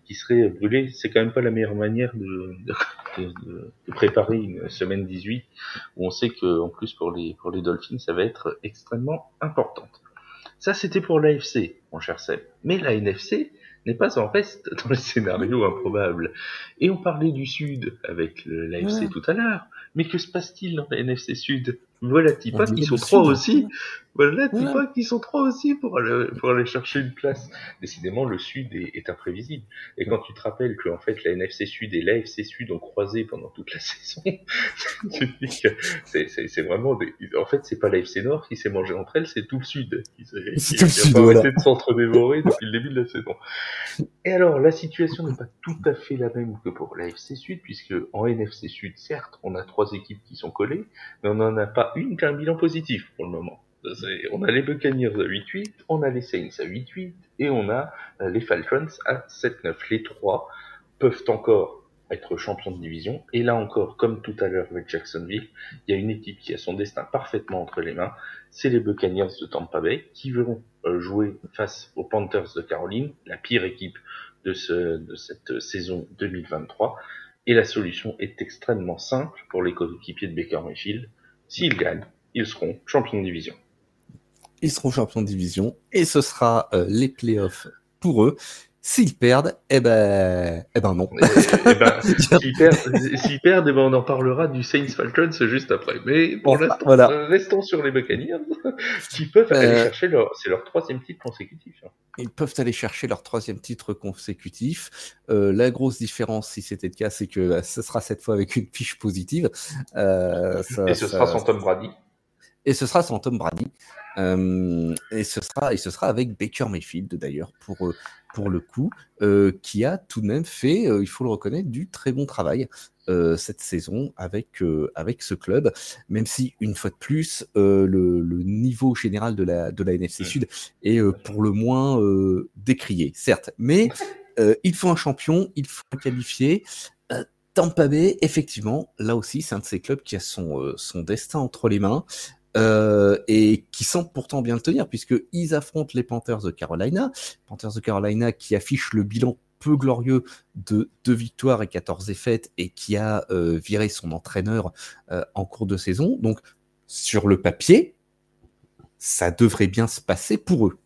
qui serait brûlé. C'est quand même pas la meilleure manière de, de, préparer une semaine 18, où on sait que en plus pour les pour les Dolphins, ça va être extrêmement importante. Ça, c'était pour l'AFC, mon cher Seb. Mais la NFC n'est pas en reste dans les scénarios improbables. Et on parlait du Sud avec l'AFC tout à l'heure. Mais que se passe-t-il dans la NFC Sud? Voilà, pas qui sont trois aussi. Voilà, pas qui sont trois aussi pour aller, pour aller chercher une place. Décidément, le Sud est, imprévisible. Et quand tu te rappelles que en fait la NFC Sud et l'AFC Sud ont croisé pendant toute la saison, tu te dis que c'est vraiment des... En fait, c'est pas l'AFC Nord qui s'est mangé entre elles, c'est tout le Sud qui, qui, qui, a pas arrêté de s'entre-dévorer depuis le début de la saison. Et alors, la situation n'est pas tout à fait la même que pour l'AFC Sud, puisque en NFC Sud, certes, on a trois équipes qui sont collées, mais on n'en a pas une qui un bilan positif pour le moment. On a les Buccaneers à 8-8, on a les Saints à 8-8, et on a euh, les Falcons à 7-9. Les trois peuvent encore être champions de division. Et là encore, comme tout à l'heure avec Jacksonville, il y a une équipe qui a son destin parfaitement entre les mains. C'est les Buccaneers de Tampa Bay qui vont euh, jouer face aux Panthers de Caroline, la pire équipe de, de cette saison 2023. Et la solution est extrêmement simple pour les coéquipiers de Baker Mayfield. S'ils gagnent, ils seront champions de division. Ils seront champions de division et ce sera euh, les playoffs pour eux. S'ils perdent, eh ben, eh ben non. Eh, ben, s'ils perdent, eh ben on en parlera du Saints Falcons juste après. Mais pour l'instant, euh, restons sur les Buccaneers, qui peuvent aller euh, chercher leur, c'est leur troisième titre consécutif. Hein. Ils peuvent aller chercher leur troisième titre consécutif. Euh, la grosse différence, si c'était le cas, c'est que ce sera cette fois avec une fiche positive. Euh, ça, Et ce sera sans Tom Brady. Et ce sera sans Tom Brady. Euh, et ce sera et ce sera avec Baker Mayfield d'ailleurs pour euh, pour le coup, euh, qui a tout de même fait, il faut le reconnaître, du très bon travail cette saison avec avec ce club, même si une fois de plus le, le, niveau général de la de la NFC Sud est pour le moins décrié, certes, mais il faut un champion, il faut un qualifié. Tampa Bay, effectivement, là aussi, c'est un de ces clubs qui a son, son destin entre les mains. Euh, et qui semble pourtant bien le tenir, puisqu'ils affrontent les Panthers de Carolina. Panthers de Carolina qui affiche le bilan peu glorieux de deux victoires et 14 défaites et qui a euh, viré son entraîneur euh, en cours de saison. Donc, sur le papier, ça devrait bien se passer pour eux.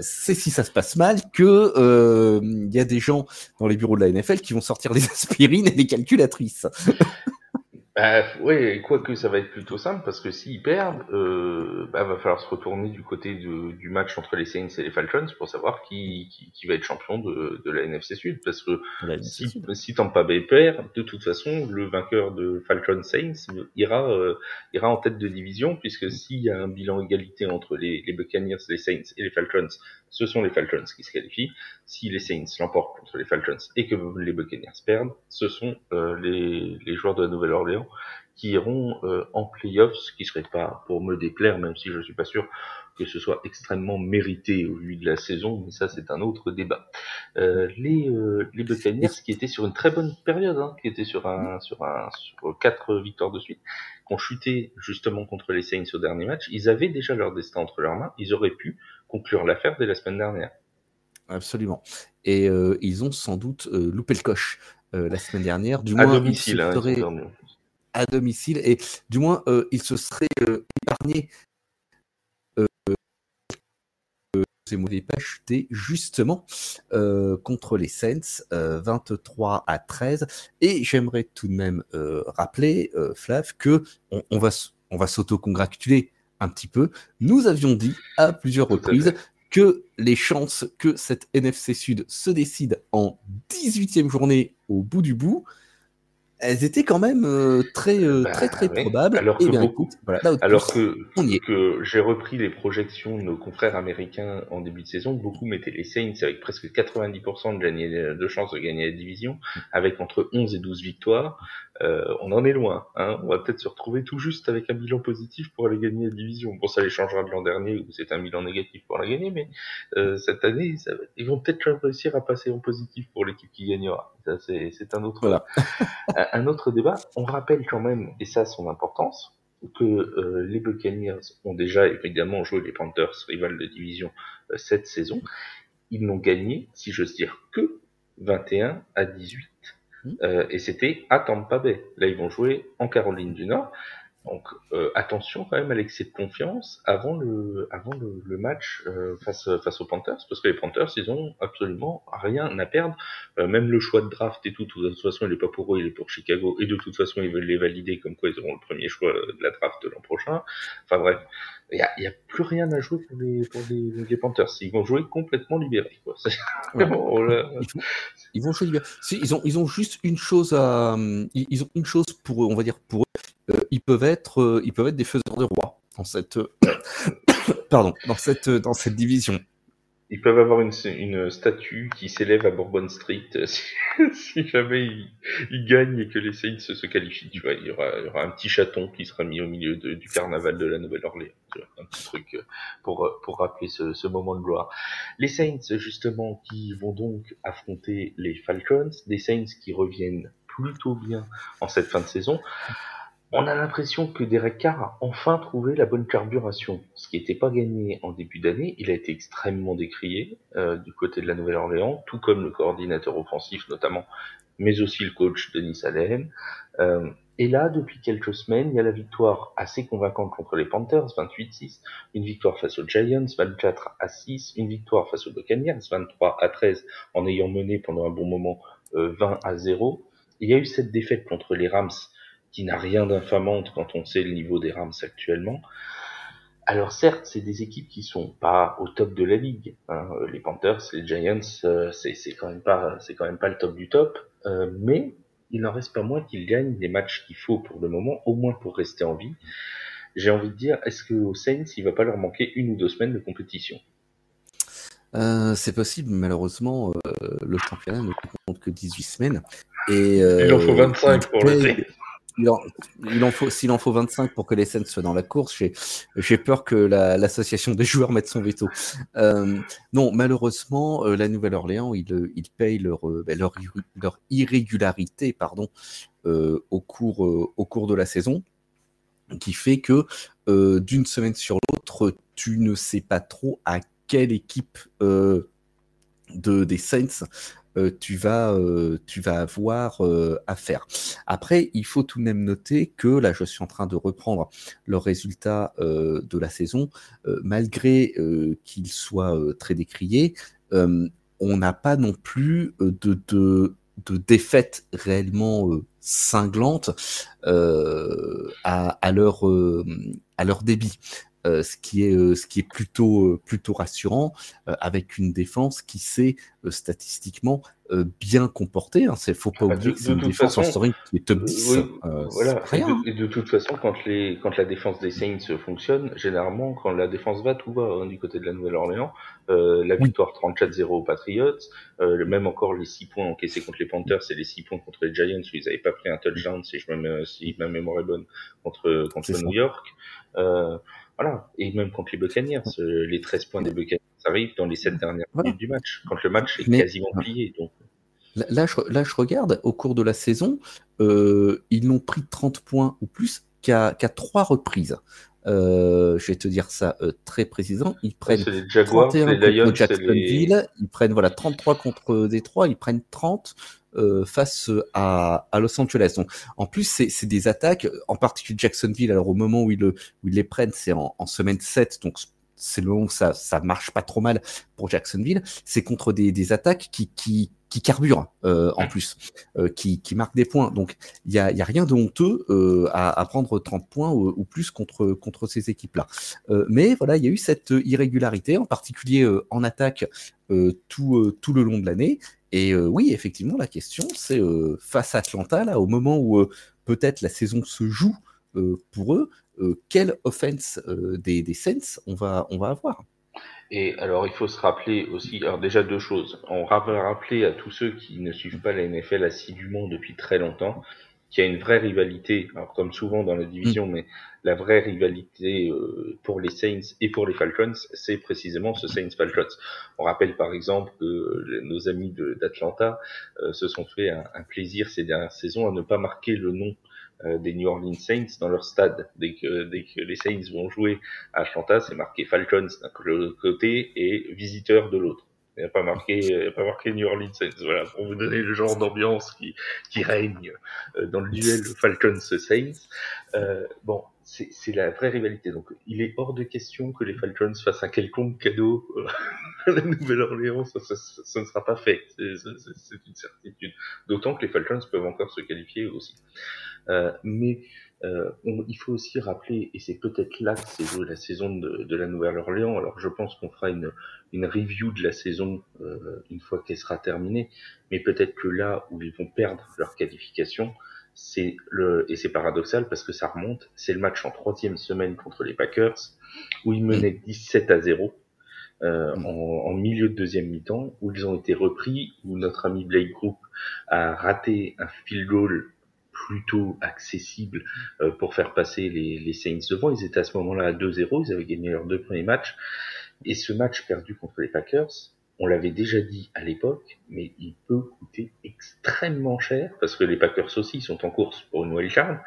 c'est si ça se passe mal que il y a des gens dans les bureaux de la NFL qui vont sortir des aspirines et des calculatrices. Bah, ouais, quoique ça va être plutôt simple parce que s'ils perdent, euh, bah, va falloir se retourner du côté de, du match entre les Saints et les Falcons pour savoir qui, qui, qui va être champion de, de la NFC Sud. Parce que si, si Tampa Bay perd, de toute façon, le vainqueur de Falcons Saints ira euh, ira en tête de division puisque s'il y a un bilan égalité entre les, les Buccaneers, les Saints et les Falcons, ce sont les Falcons qui se qualifient. Si les Saints l'emportent contre les Falcons et que les Buccaneers perdent, ce sont euh, les, les joueurs de la Nouvelle-Orléans qui iront euh, en playoffs, ce qui serait pas pour me déplaire, même si je suis pas sûr que ce soit extrêmement mérité au vu de la saison, mais ça c'est un autre débat. Euh, les euh, les Buccaneers qui étaient sur une très bonne période, hein, qui étaient sur un sur un sur quatre victoires de suite, qui ont chuté justement contre les Saints au dernier match, ils avaient déjà leur destin entre leurs mains, ils auraient pu conclure l'affaire dès la semaine dernière. Absolument. Et euh, ils ont sans doute loupé le coche la semaine dernière. Du moins, à domicile, hein, à domicile et du moins euh, il se serait euh, épargné euh, ces mauvais pas chutés justement contre les Saints 23 à 13 et j'aimerais tout de même rappeler Flav que on, va on va s'auto-congratuler un petit peu. Nous avions dit à plusieurs reprises que les chances que cette NFC Sud se décide en 18e journée au bout du bout elles étaient quand même euh, très, euh, bah très, très probables. Alors que, alors que, que j'ai repris les projections de nos confrères américains en début de saison, beaucoup mettaient les Saints avec presque 90% de, gagner, de chances de gagner la division, avec entre 11 et 12 victoires. Euh, on en est loin. Hein. On va peut-être se retrouver tout juste avec un bilan positif pour aller gagner la division. Bon, ça les changera de l'an dernier où c'est un bilan négatif pour la gagner, mais euh, cette année, ça, ils vont peut-être réussir à passer en positif pour l'équipe qui gagnera. Ça, c'est un autre, voilà. un autre débat. On rappelle quand même, et ça son importance, que euh, les Buccaneers ont déjà évidemment joué les Panthers, rivales de division, euh, cette saison. Ils n'ont gagné, si j'ose dire, que 21 à 18. Hmm. Euh, et c'était à Tampa Bay. Là, ils vont jouer en Caroline du Nord. Donc euh, attention quand même à l'excès de confiance avant le, avant le, match euh, face, face aux Panthers, parce que les Panthers, ils ont absolument rien à perdre. Euh, même le choix de draft et tout, de toute façon, il est pas pour eux, il est pour Chicago, et de toute façon, ils veulent les valider comme quoi ils auront le premier choix de la draft de l'an prochain. Enfin bref, il y a, y a, plus rien à jouer pour les, pour les, les, Panthers. Ils vont jouer complètement libérés. Quoi. ils, vont, jouer libérés. Ils ont, ils ont juste une chose à, ils ont une chose pour, on va dire pour eux ils peuvent être, euh, ils peuvent être des faiseurs de roi dans cette, pardon, dans cette, dans cette division. Ils peuvent avoir une, statue qui s'élève à Bourbon Street euh, si, jamais ils, gagnent et que les Saints se qualifient. Il y aura, un petit chaton qui sera mis au milieu du carnaval de la Nouvelle-Orléans. Un petit truc pour, pour rappeler ce, moment de gloire. Les Saints, justement, qui vont donc affronter les Falcons. Des Saints qui reviennent plutôt bien en cette fin de saison on a l'impression que Derek Carr a enfin trouvé la bonne carburation, ce qui n'était pas gagné en début d'année. Il a été extrêmement décrié euh, du côté de la Nouvelle-Orléans, tout comme le coordinateur offensif notamment, mais aussi le coach Denis Allen. Euh, et là, depuis quelques semaines, il y a la victoire assez convaincante contre les Panthers, 28-6, une victoire face aux Giants, 24 à 6, une victoire face aux Buccaneers, 23 à 13, en ayant mené pendant un bon moment 20 euh, à 0. Il y a eu cette défaite contre les Rams qui n'a rien d'infamante quand on sait le niveau des Rams actuellement. Alors certes, c'est des équipes qui sont pas au top de la ligue. Hein. Les Panthers, les Giants, euh, c'est quand même pas, c'est quand même pas le top du top. Euh, mais il n'en reste pas moins qu'ils gagnent les matchs qu'il faut pour le moment, au moins pour rester en vie. J'ai envie de dire, est-ce que aux Saints, il va pas leur manquer une ou deux semaines de compétition? Euh, c'est possible, malheureusement, le championnat ne compte que 18 semaines. Et, il en faut 25 pour le s'il en faut 25 pour que les scènes soient dans la course, j'ai, peur que l'association des joueurs mette son veto. Euh, non, malheureusement, euh, la Nouvelle-Orléans, ils, ils payent leur, euh, ben, leur, irrégularité pardon, au, cours, de la saison, qui fait que d'une semaine sur l'autre, tu ne sais pas trop à quelle équipe de, des Saints euh, tu, vas, euh, tu vas avoir euh, à faire. Après, il faut tout de même noter que là, je suis en train de reprendre le résultat de la saison, malgré qu'il soit très décrié, on n'a pas non plus de, de, de défaites réellement cinglantes à, à, leur, à leur débit. Euh, ce qui est euh, ce qui est plutôt euh, plutôt rassurant avec une défense qui s'est statistiquement bien comportée. Hein. C'est faut pas ah bah, oublier que c'est une défense en story qui est top 10. voilà. Et de, toute façon, quand les quand la défense des Saints fonctionne, généralement quand la défense va, tout va hein, du côté de la Nouvelle-Orléans. la victoire 34-0 aux Patriots, même encore les 6 points encaissés contre les Panthers et les 6 points contre les Giants où ils n'avaient pas pris un touchdown si je me si ma mémoire est bonne contre contre New York. Euh, voilà. Et même contre les Buccaneers, les 13 points des Buccaneers arrivent dans les 7 dernières minutes du match, quand le match est quasiment plié. Donc. Là, je, là, je regarde, au cours de la saison, euh, ils n'ont pris 30 points ou plus qu'à qu 3 reprises. Euh, je vais te dire ça euh, très précisément. Ils prennent les Jaguars, 31 les Lions, contre Jacksonville, ils prennent voilà 33 contre Détroit, ils prennent 30 euh, face à, à, Los Angeles. Donc, en plus, c'est des attaques, en particulier Jacksonville. Alors au moment où ils, le, où ils les prennent, c'est en, en, semaine 7, donc c'est le moment où ça, ça marche pas trop mal pour Jacksonville. C'est contre des, des attaques qui, qui, qui carbure euh, en plus, euh, qui, qui marque des points. Donc il y a, y a rien de honteux euh, à, à, prendre 30 points ou, ou, plus contre contre ces équipes-là. Euh, mais voilà, il y a eu cette irrégularité, en particulier euh, en attaque tout tout le long de l'année. Et oui, effectivement, la question c'est face à Atlanta là, au moment où peut-être la saison se joue pour eux, quelle offense des, des Saints on va on va avoir? Et alors, il faut se rappeler aussi, alors déjà deux choses. On va rappeler à tous ceux qui ne suivent pas la NFL assidûment depuis très longtemps qu'il y a une vraie rivalité, alors comme souvent dans la division, mm. mais la vraie rivalité euh, pour les Saints et pour les Falcons, c'est précisément ce Saints-Falcons. On rappelle par exemple que nos amis d'Atlanta euh, se sont fait un, un, plaisir ces dernières saisons à ne pas marquer le nom euh, des New Orleans Saints dans leur stade. Dès que, dès que les Saints vont jouer à Atlanta, c'est marqué Falcons d'un côté et visiteurs de l'autre. Il n'a pas marqué, il a pas marqué New Orleans Saints. Voilà, pour vous donner le genre d'ambiance qui, qui règne euh, dans le duel Falcons-Saints. Euh, bon, c'est la vraie rivalité. Donc, il est hors de question que les Falcons fassent un quelconque cadeau euh, à la Nouvelle-Orléans. Ça, ça, ça, ne sera pas fait. C'est une certitude. D'autant que les Falcons peuvent encore se qualifier aussi. Euh, mais euh, il faut aussi rappeler, et c'est peut-être là que s'est jouée la saison de, de la Nouvelle-Orléans, alors je pense qu'on fera une, une review de la saison euh, une fois qu'elle sera terminée, mais peut-être que là où ils vont perdre leur qualification, c'est le et c'est paradoxal parce que ça remonte, c'est le match en troisième semaine contre les Packers où ils menaient 17 à 0 euh, en, en, milieu de deuxième mi-temps où ils ont été repris où notre ami Blake Group a raté un field goal plutôt accessible euh, pour faire passer les, les, Saints devant. Ils étaient à ce moment-là à 2-0, ils avaient gagné leurs deux premiers matchs. Et ce match perdu contre les Packers, on l'avait déjà dit à l'époque, mais il peut coûter extrêmement cher, parce que les Packers aussi sont en course pour une wildcard.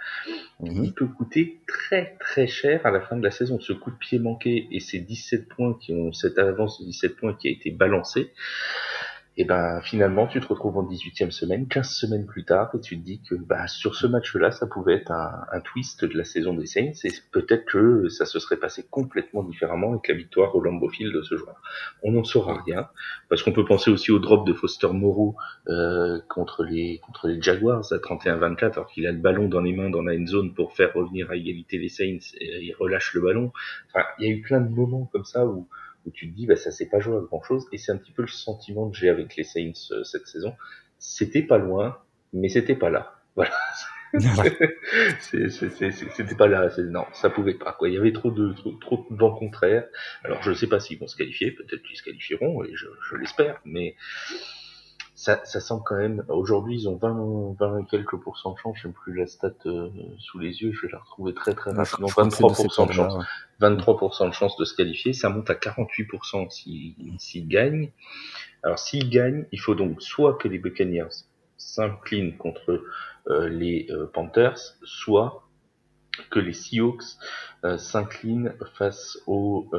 Mm Il peut coûter très très cher à la fin de la saison. Ce coup de pied manqué et ces 17 points qui ont, cette avance de 17 points qui a été balancée, et ben finalement tu te retrouves en 18e semaine, 15 semaines plus tard, et tu te dis que bah, sur ce match-là, ça pouvait être un, un, twist de la saison des Saints, et peut-être que ça se serait passé complètement différemment avec la victoire au Lambeau Field de ce joueur. On n'en saura rien, parce qu'on peut penser aussi au drop de Foster Moreau euh, contre les contre les Jaguars à 31-24, alors qu'il a le ballon dans les mains dans la end zone pour faire revenir à égalité les Saints, et il relâche le ballon. Enfin, il y a eu plein de moments comme ça où où tu te dis bah ça s'est pas joué à grand chose et c'est un petit peu le sentiment que j'ai avec les Saints euh, cette saison. C'était pas loin mais c'était pas là. Voilà. C'était pas là non ça pouvait pas quoi. Il y avait trop de trop, trop de vent contraire alors je sais pas s'ils vont se qualifier peut-être qu'ils se qualifieront et je, je l'espère mais ça, ça semble quand même. Aujourd'hui, ils ont 20, 20 et quelques pourcents de chance. Je n'ai plus la stat euh, sous les yeux. Je vais la retrouver très très rapidement. 23% de chance. 23% de chance de se qualifier. Ça monte à 48% s'ils s'ils gagnent. Alors s'ils gagnent, il faut donc soit que les Buccaneers s'inclinent contre euh, les euh, Panthers, soit que les Seahawks s'inclinent face aux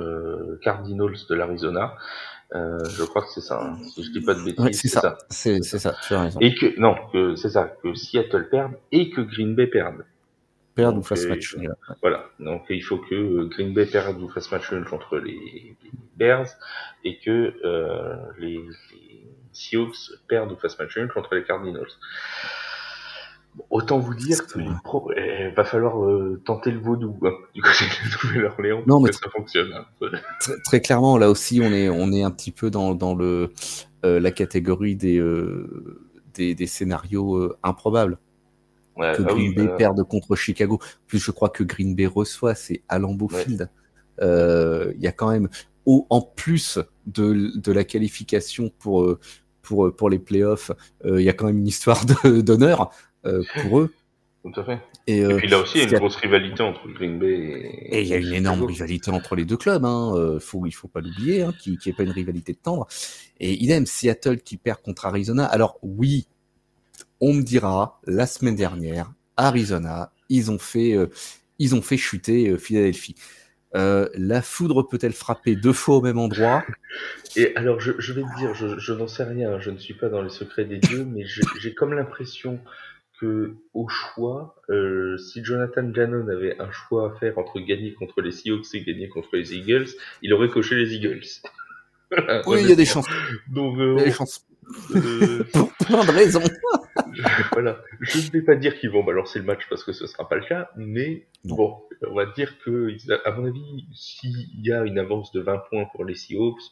Cardinals de l'Arizona. Euh, je crois que c'est ça. Hein. Si je dis pas de bêtises, c'est ça. C'est ça. Tu as raison. Et que non, que c'est ça, que Seattle perde et que Green Bay perde. Perde ou fasse match nul. Voilà. Donc il faut que Green Bay perde ou fasse match nul contre les, Bears et que euh, les, les Seahawks perdent ou fassent match nul contre les Cardinals. Autant vous dire qu'il eh, va falloir euh, tenter le vaudou hein, du côté de Nouvelle-Orléans pour que ça fonctionne. Hein. Très, clairement, là aussi, on est, on est un petit peu dans, dans le, euh, la catégorie des, euh, des, des, scénarios improbables. Ouais, que ah Green Bay bah... perde contre Chicago. Plus je crois que Green Bay reçoit, c'est à Lambeau Field. Il y a quand même, au, en plus de, de la qualification pour, pour, pour les playoffs, il y a quand même une histoire d'honneur. Euh, pour eux. Tout à fait. Et, euh, puis là aussi, il y a une grosse rivalité entre Green Bay et. Et il y a une énorme rivalité entre les deux clubs. Hein. Euh, faut, il faut pas l'oublier, hein, qui n'est pas une rivalité de tendre. Et idem, Seattle qui perd contre Arizona. Alors oui, on me dira la semaine dernière, Arizona, ils ont fait, ils ont fait chuter Philadelphie. Euh, la foudre peut-elle frapper deux fois au même endroit? Et alors, je, je, vais te dire, je, je n'en sais rien, je ne suis pas dans les secrets des dieux, mais j'ai comme l'impression que au choix, euh, si Jonathan Gannon avait un choix à faire entre gagner contre les Seahawks et gagner contre les Eagles, il aurait coché les Eagles. oui, il y a des chances. Donc, euh, il y a des chances. Euh... Pour plein de raisons. voilà. Je ne vais pas dire qu'ils vont balancer le match parce que ce sera pas le cas, mais bon, on va dire que, à mon avis, s'il y a une avance de 20 points pour les Seahawks,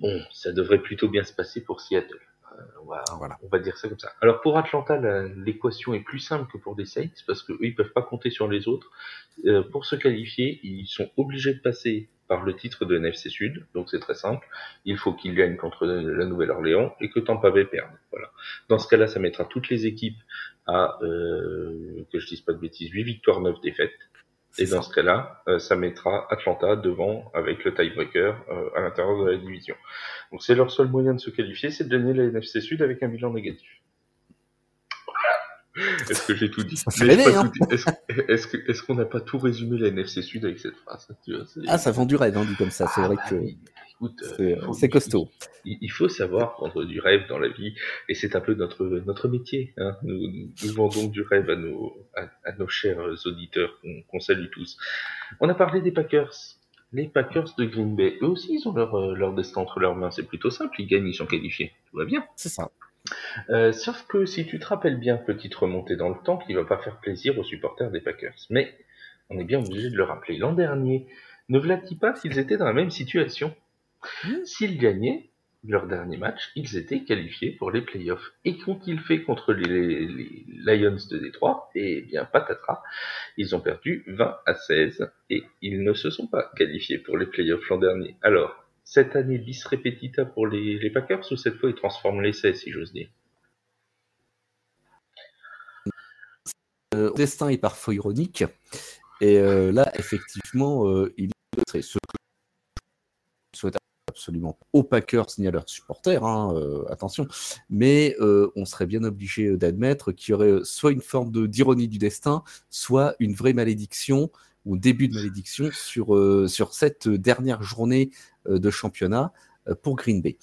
bon, ça devrait plutôt bien se passer pour Seattle. Euh, voilà. on va dire ça comme ça. Alors pour Atlanta, l'équation est plus simple que pour des Saints parce qu'eux, ils peuvent pas compter sur les autres. Euh, pour se qualifier, ils sont obligés de passer par le titre de NFC Sud, donc c'est très simple. Il faut qu'ils gagnent contre la Nouvelle-Orléans et que Tampa Bay perde. Voilà. Dans ce cas-là, ça mettra toutes les équipes à, euh, que je dise pas de bêtises, 8 victoires, 9 défaites. Et dans ce cas-là, euh, ça mettra Atlanta devant avec le tiebreaker euh, à l'intérieur de la division. Donc c'est leur seul moyen de se qualifier, c'est de gagner la NFC Sud avec un bilan négatif. Est-ce que j'ai tout dit? Est-ce qu'on n'a pas tout résumé la NFC Sud avec cette phrase? Ah, ça vend du rêve, hein, dit comme ça. C'est Ah, vrai bah que euh, c'est costaud. Il, il faut savoir vendre du rêve dans la vie, et c'est un peu notre notre métier. Hein. Nous, nous vendons du rêve à nos à, à nos chers auditeurs qu'on qu'on salue tous. On a parlé des Packers. Les Packers de Green Bay, eux aussi, ils ont leur, euh, leur destin entre leurs mains. C'est plutôt simple. Ils gagnent, ils sont qualifiés. Tout va bien. C'est ça. Euh, sauf que si tu te rappelles bien, petite remontée dans le temps qui va pas faire plaisir aux supporters des Packers. Mais on est bien obligé de le rappeler. L'an dernier, ne v'là-t-il pas qu'ils étaient dans la même situation? Mm. S'ils gagnaient leur dernier match, ils étaient qualifiés pour les playoffs. Et qu'ont-ils fait contre les, les Lions de Détroit? Eh bien, patatras, ils ont perdu 20 à 16 et ils ne se sont pas qualifiés pour les playoffs l'an dernier. Alors, cette année bis repetita pour les, Packers ou cette fois ils transforment l'essai, si j'ose dire? Euh, destin est parfois ironique. Et euh, là, effectivement, euh, il c'est ce que je souhaite absolument aux Packers ni à leurs supporters, hein, euh, attention, mais on serait bien obligé d'admettre qu'il y aurait soit une forme d'ironie du destin, soit une vraie malédiction ou début de malédiction sur, euh, sur cette dernière journée euh, de championnat euh, pour Green Bay.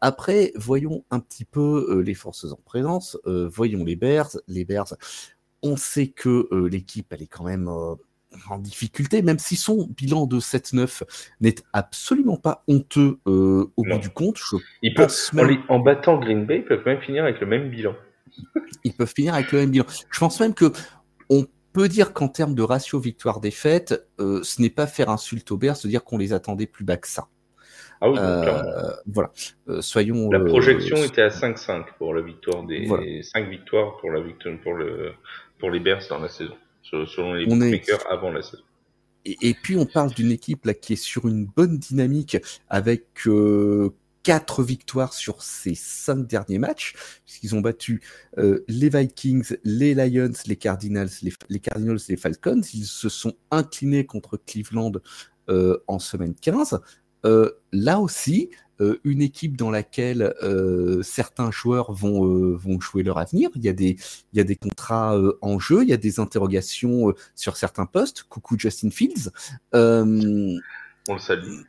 Après, voyons un petit peu les forces en présence, voyons les Bears. Les Bears, on sait que l'équipe, elle est quand même en difficulté, même si son bilan de 7-9 n'est absolument pas honteux au Non. bout du compte. Je Ils peuvent, pense en, même en battant Green Bay, ils peuvent même finir avec le même bilan. ils peuvent finir avec le même bilan. Je pense même que on peut dire qu'en termes de ratio victoire-défaite, euh, ce n'est pas faire insulte aux Bears de dire qu'on les attendait plus bas que ça. Ah oui, Euh, voilà. Euh, soyons. La projection était à 5-5 pour la victoire des Voilà. 5 victoires pour la victoire pour le pour les Bears dans la saison, se- selon les On est- bookmakers avant la saison. Et, et puis on parle d'une équipe là qui est sur une bonne dynamique avec quatre victoires sur ces cinq derniers matchs, puisqu'ils ont battu euh, les Vikings, les Lions, les Cardinals, les, Cardinals, les Falcons. Ils se sont inclinés contre Cleveland euh, en semaine 15. Euh, là aussi, une équipe dans laquelle certains joueurs vont, vont jouer leur avenir. Il y a des, il y a des contrats en jeu, il y a des interrogations sur certains postes. Coucou Justin Fields. On le salue.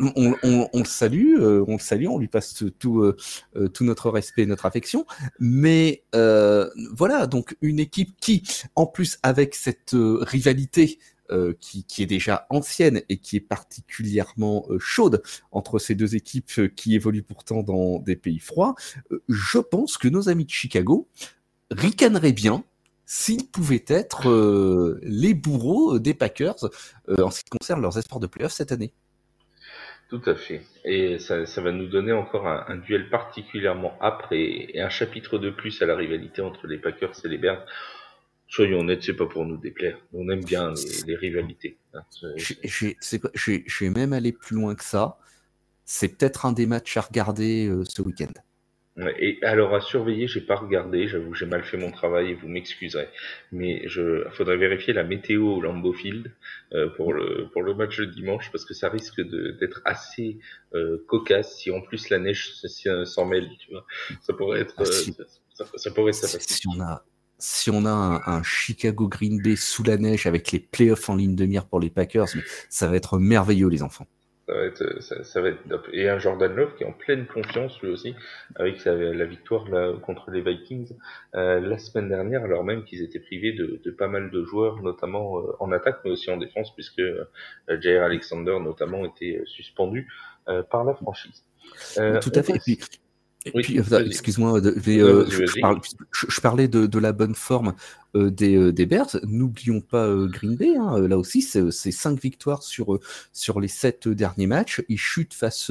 On, le salue, euh, on le salue, on lui passe tout, euh, euh, notre respect et notre affection. Mais voilà, donc une équipe qui, en plus avec cette rivalité qui, qui est déjà ancienne et qui est particulièrement chaude entre ces deux équipes qui évoluent pourtant dans des pays froids, je pense que nos amis de Chicago ricaneraient bien s'ils pouvaient être les bourreaux des Packers en ce qui concerne leurs espoirs de playoff cette année. Tout à fait. Et ça, ça va nous donner encore un, duel particulièrement âpre et, un chapitre de plus à la rivalité entre les Packers et les Bears. Soyons honnêtes, c'est pas pour nous déplaire. On aime bien les, rivalités. hein. Je même aller plus loin que ça. C'est peut-être un des matchs à regarder euh, ce week-end. Et alors à surveiller, j'ai pas regardé, j'avoue j'ai mal fait mon travail et vous m'excuserez. Mais je faudrait vérifier la météo au Lambeau Field euh, pour le pour le match de dimanche parce que ça risque de- d'être assez euh, cocasse si en plus la neige s'en mêle, tu vois. Ça pourrait être Ah, euh, si. ça, ça- ça pourrait être si on a, si on a un, un Chicago Green Bay sous la neige avec les playoffs en ligne de mire pour les Packers, mais ça va être merveilleux, les enfants. Ça va être ça, ça va être. Et un Jordan Love qui est en pleine confiance lui aussi avec la, la victoire là, contre les Vikings euh, la semaine dernière alors même qu'ils étaient privés de, de pas mal de joueurs notamment euh, en attaque mais aussi en défense puisque euh, Jair Alexander notamment était euh, suspendu euh, par la franchise. Euh, Tout à fait. Oui, excuse-moi, euh, je, parlais de, de la bonne forme euh, des, euh, des Bears. N'oublions pas euh, Green Bay. hein. Là aussi, c'est c'est cinq victoires sur, sur les sept derniers matchs. Ils chutent face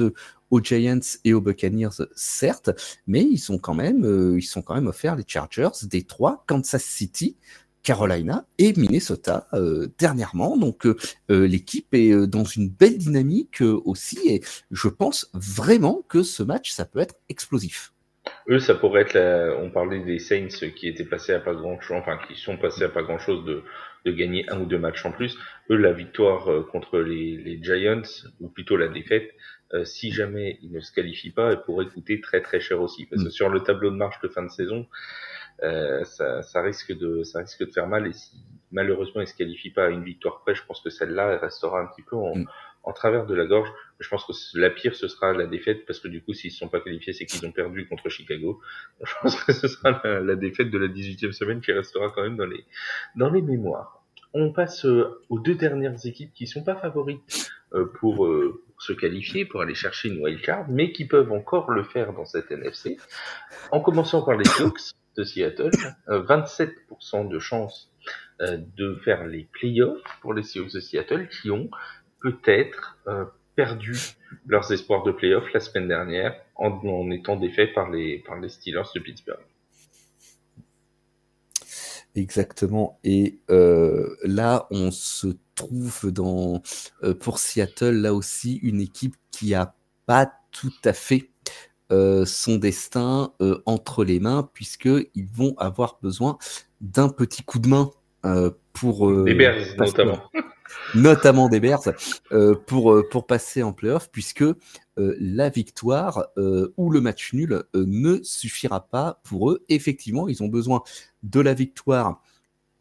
aux Giants et aux Buccaneers, certes, mais ils sont quand même, ils sont quand même offerts les Chargers, Détroit, Kansas City. Carolina et Minnesota euh, dernièrement. Donc euh, euh, l'équipe est dans une belle dynamique euh, aussi et je pense vraiment que ce match ça peut être explosif. Eux, ça pourrait être la... On parlait des Saints qui étaient passés à pas grand chose, enfin qui sont passés à pas grand chose de, de gagner un ou deux matchs en plus. Eux, la victoire contre les, les Giants, ou plutôt la défaite, euh, si jamais ils ne se qualifient pas, elle pourrait coûter très très cher aussi. Parce que Mm. sur le tableau de marche de fin de saison, ça, ça, risque de, ça risque de faire mal. Et si malheureusement il se qualifie pas à une victoire près, je pense que celle-là elle restera un petit peu en, mm. en, travers de la gorge. Je pense que la pire ce sera la défaite parce que du coup s'ils ne sont pas qualifiés c'est qu'ils ont perdu contre Chicago. Je pense que ce sera la, la défaite de la 18e semaine qui restera quand même dans les dans les mémoires. On passe aux deux dernières équipes qui sont pas favorites euh, pour euh, se qualifier, pour aller chercher une wildcard, mais qui peuvent encore le faire dans cette NFC. En commençant par les Seahawks de Seattle, 27% euh, de chance de faire les playoffs pour les Seahawks de Seattle qui ont peut-être perdu leurs espoirs de playoffs la semaine dernière en, étant défaits par les, par les Steelers de Pittsburgh. Exactement. Et euh, là, on se trouve dans, euh, pour Seattle, là aussi, une équipe qui a pas tout à fait euh, son destin entre les mains, puisqu'ils vont avoir besoin d'un petit coup de main pour... Les Bears, notamment notamment des Bears, euh, pour, euh, pour passer en playoff, puisque euh, la victoire ou le match nul ne suffira pas pour eux. Effectivement, ils ont besoin de la victoire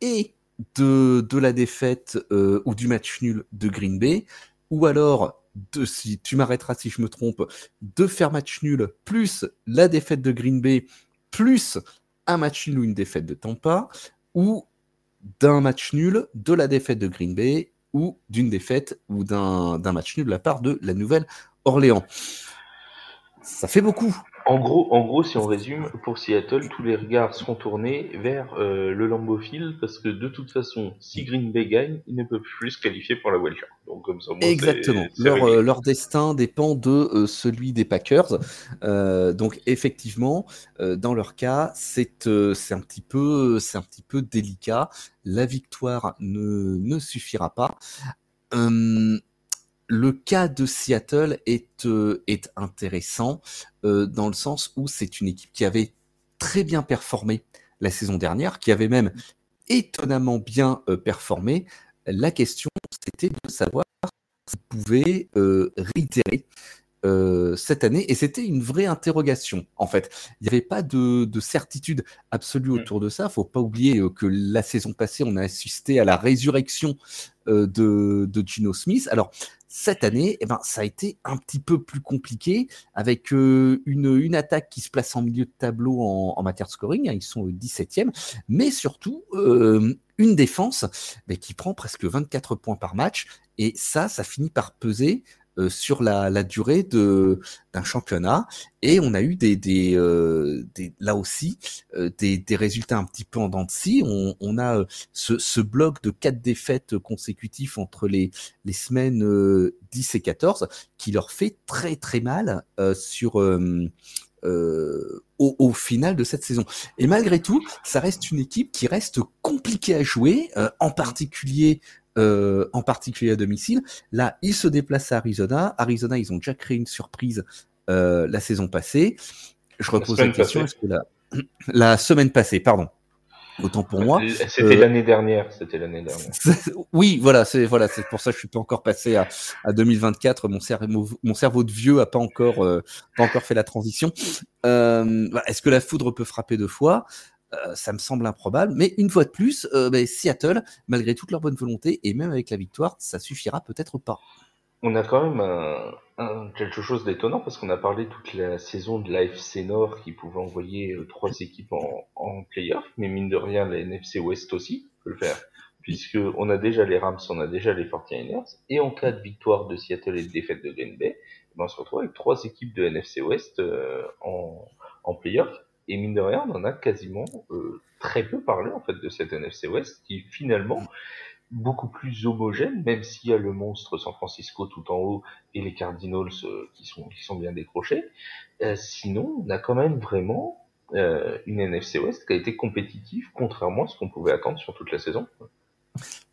et de, de la défaite ou du match nul de Green Bay, ou alors de, si tu m'arrêteras si je me trompe, de faire match nul plus la défaite de Green Bay plus un match nul ou une défaite de Tampa, ou d'un match nul, de la défaite de Green Bay ou d'une défaite ou d'un match nul de la part de la Nouvelle-Orléans. Ça fait beaucoup. En gros, en gros, si on résume, pour Seattle, tous les regards seront tournés vers euh, le Lambeau Field parce que de toute façon, si Green Bay gagne, ils ne peuvent plus se qualifier pour la wildcard. Donc comme ça, Exactement. Leur, euh, leur, destin dépend de euh, celui des Packers. donc effectivement, dans leur cas, c'est c'est un petit peu c'est un petit peu délicat. La victoire ne ne suffira pas. Le cas de Seattle est, euh, est intéressant euh, dans le sens où c'est une équipe qui avait très bien performé la saison dernière, qui avait même étonnamment bien euh, performé. La question, c'était de savoir s'ils pouvaient réitérer cette année, et c'était une vraie interrogation en fait. Il n'y avait pas de, de, certitude absolue mm. autour de ça. Faut pas oublier que la saison passée, on a assisté à la résurrection de, de Gino Smith. Alors cette année, eh ben, ça a été un petit peu plus compliqué avec euh, une, une, attaque qui se place en milieu de tableau en, matière de scoring. Hein, ils sont 17e, mais surtout euh, une défense mais qui prend presque 24 points par match. Et ça, ça finit par peser euh, sur la, la, durée de d'un championnat et on a eu des, des, euh, des là aussi euh, des, des, résultats un petit peu en dents de scie. On, on a ce, ce, bloc de quatre défaites consécutives entre les, les semaines 10 et 14 qui leur fait très très mal sur euh, au, au, final de cette saison. Et malgré tout, ça reste une équipe qui reste compliquée à jouer, euh, en particulier euh, en particulier à domicile. Là, ils se déplacent à Arizona. Arizona, ils ont déjà créé une surprise euh, la saison passée. Je repose la, question. Est-ce que la... la semaine passée, pardon. Autant pour moi. C'était euh, l'année dernière. C'était l'année dernière. Oui, voilà, c'est voilà, c'est pour ça que je suis pas encore passé à, à 2024. Mon cerveau, mon cerveau de vieux a pas encore euh, pas encore fait la transition. Euh, Est-ce que la foudre peut frapper deux fois? euh, ça me semble improbable. Mais une fois de plus, euh, ben, Seattle, malgré toute leur bonne volonté, et même avec la victoire, ça suffira peut-être pas. On a quand même quelque chose d'étonnant parce qu'on a parlé toute la saison de l'AFC Nord qui pouvait envoyer euh, trois équipes en, en playoff, mais mine de rien, la NFC West aussi peut le faire, puisque on a déjà les Rams, on a déjà les 49ers, et en cas de victoire de Seattle et de défaite de Green Bay, ben, on se retrouve avec trois équipes de NFC West en, en playoff, et mine de rien, on en a quasiment euh, très peu parlé en fait de cette NFC West qui finalement beaucoup plus homogène, même s'il y a le monstre San Francisco tout en haut et les Cardinals euh, qui sont qui sont bien décrochés. Euh, sinon, on a quand même vraiment une NFC West qui a été compétitive, contrairement à ce qu'on pouvait attendre sur toute la saison.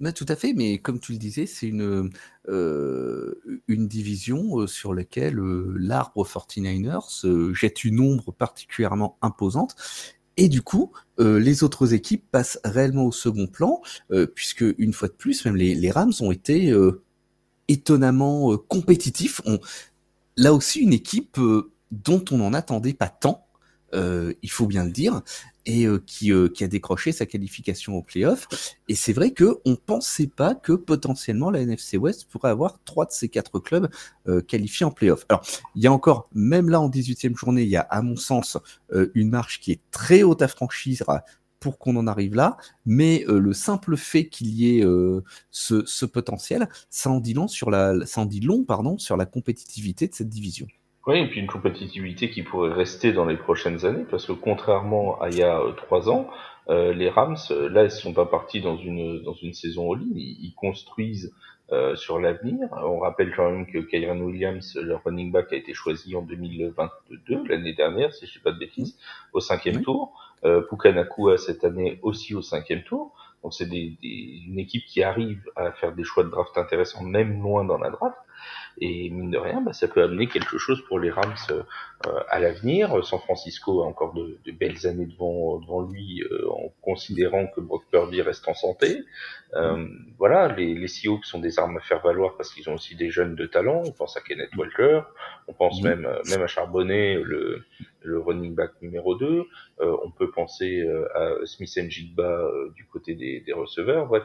Bah, tout à fait, mais comme tu le disais, c'est une, euh, une division euh, sur laquelle euh, l'arbre 49ers jette une ombre particulièrement imposante. Et du coup, les autres équipes passent réellement au second plan, puisque une fois de plus, même les, les Rams ont été étonnamment compétitifs. On, là aussi, une équipe dont on n'en attendait pas tant, il faut bien le dire, et qui, qui a décroché sa qualification au playoff. Et c'est vrai que on pensait pas que potentiellement la NFC West pourrait avoir trois de ces quatre clubs qualifiés en playoff. Alors, il y a encore, même là en 18e journée, il y a à mon sens une marche qui est très haute à franchir pour qu'on en arrive là, mais euh, le simple fait qu'il y ait euh, ce, potentiel, ça en dit long sur la, ça en dit long, pardon, sur la compétitivité de cette division. Oui, et puis une compétitivité qui pourrait rester dans les prochaines années, parce que contrairement à il y a euh, trois ans, les Rams, là, ils sont pas partis dans une dans une saison all-in, ils, construisent sur l'avenir. On rappelle quand même que Kyron Williams, le running back, a été choisi en 2022, l'année dernière, si je ne dis pas de bêtises, au cinquième tour. Euh, Pukanakua cette année aussi au cinquième tour. Donc c'est des, une équipe qui arrive à faire des choix de draft intéressants, même loin dans la draft. Et mine de rien, bah, ça peut amener quelque chose pour les Rams euh, à l'avenir. San Francisco a encore de, de belles années devant, devant lui euh, en considérant que Brock Purdy reste en santé. Euh, voilà, les, les Seahawks sont des armes à faire valoir parce qu'ils ont aussi des jeunes de talent. On pense à Kenneth Walker, on pense même, même à Charbonnet, le, le running back numéro 2. on peut penser à Smith Njigba du côté des, des receveurs. Bref,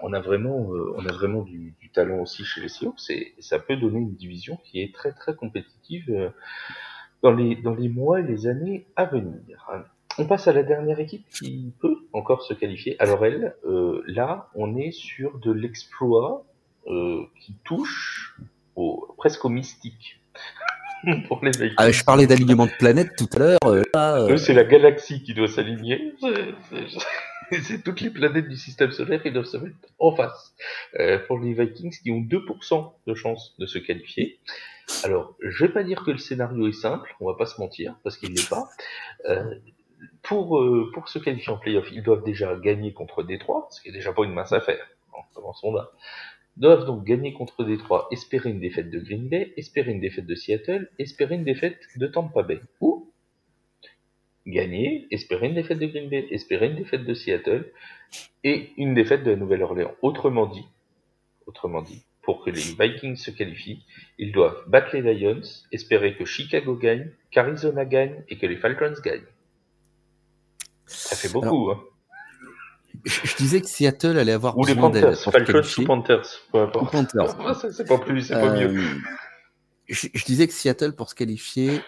on a vraiment, on a vraiment du, du talent aussi chez les Seahawks et ça peut donner une division qui est très très compétitive euh, dans les, dans les mois et les années à venir. On passe à la dernière équipe qui peut encore se qualifier. Alors elle, euh, là, on est sur de l'exploit euh, qui touche au, presque au mystique. pour les ah, je parlais d'alignement de planètes tout à l'heure. c'est la galaxie qui doit s'aligner. c'est toutes les planètes du système solaire qui doivent se mettre en face. Euh, pour les Vikings qui ont 2% de chance de se qualifier. Alors, je vais pas dire que le scénario est simple, on va pas se mentir, parce qu'il n'est pas. Euh, pour, euh, se qualifier en playoff, ils doivent déjà gagner contre Détroit, ce qui est déjà pas une mince affaire. commençons là. Ils doivent donc gagner contre Détroit, espérer une défaite de Green Bay, espérer une défaite de Seattle, espérer une défaite de Tampa Bay. Ou gagner, espérer une défaite de Green Bay, espérer une défaite de Seattle et une défaite de la Nouvelle-Orléans. Autrement dit, autrement dit, pour que les Vikings se qualifient, ils doivent battre les Lions, espérer que Chicago gagne, qu'Arizona gagne et que les Falcons gagnent. Ça fait beaucoup, hein. Je disais que Seattle allait avoir ou les Panthers, Falcons ou Panthers, peu importe. c'est pas plus, c'est pas mieux. Euh, je, je, disais que Seattle, pour se qualifier,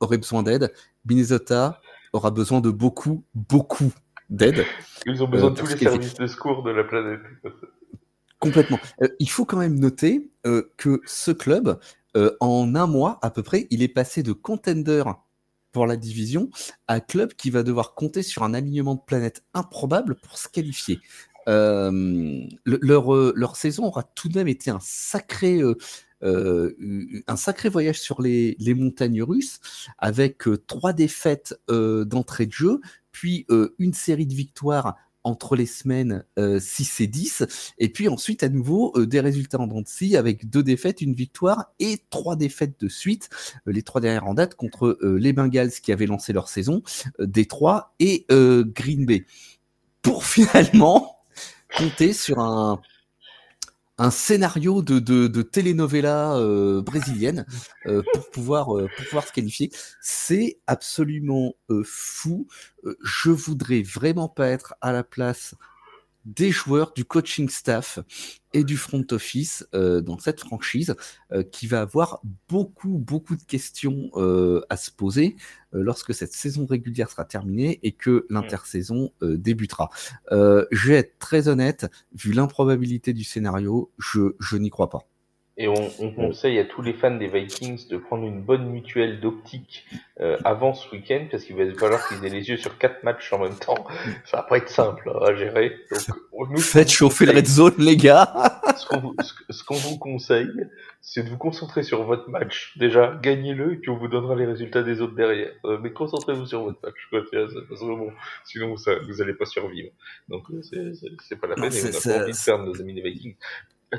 aurait besoin d'aide. Minnesota, aura besoin de beaucoup, beaucoup d'aide. Ils ont besoin de euh, tous les services de secours de la planète. Complètement. Euh, il faut quand même noter euh, que ce club, en un mois à peu près, il est passé de contender la division à club qui va devoir compter sur un alignement de planètes improbable pour se qualifier. leur, leur saison aura tout de même été un sacré euh, un sacré voyage sur les, montagnes russes avec euh, trois défaites euh, d'entrée de jeu, puis une série de victoires entre les semaines 6 et 10, et puis ensuite à nouveau des résultats en dents de avec deux défaites, une victoire et trois défaites de suite, les trois dernières en date contre les Bengals qui avaient lancé leur saison, Détroit et Green Bay. Pour finalement compter sur un un scénario de, de, de telenovela euh, brésilienne euh, pour pouvoir euh, pour pouvoir se qualifier. C'est absolument fou. je voudrais vraiment pas être à la place des joueurs, du coaching staff et du front office euh, dans cette franchise euh, qui va avoir beaucoup, beaucoup de questions euh, à se poser lorsque cette saison régulière sera terminée et que l'intersaison débutera. je vais être très honnête, vu l'improbabilité du scénario, je, je n'y crois pas. Et on, on, conseille à tous les fans des Vikings de prendre une bonne mutuelle d'optique euh, avant ce week-end parce qu'il va falloir qu'ils aient les yeux sur quatre matchs en même temps. Ça va pas être simple hein, à gérer. Donc, nous, Faites chauffer le red zone, les gars. ce qu'on vous, conseille, c'est de vous concentrer sur votre match. Déjà, gagnez-le et puis on vous donnera les résultats des autres derrière. Euh, mais concentrez-vous sur votre match. Quoi, parce que bon, sinon ça, vous allez pas survivre. Donc euh, c'est pas la peine. et on n'a pas envie de perdre nos amis des Vikings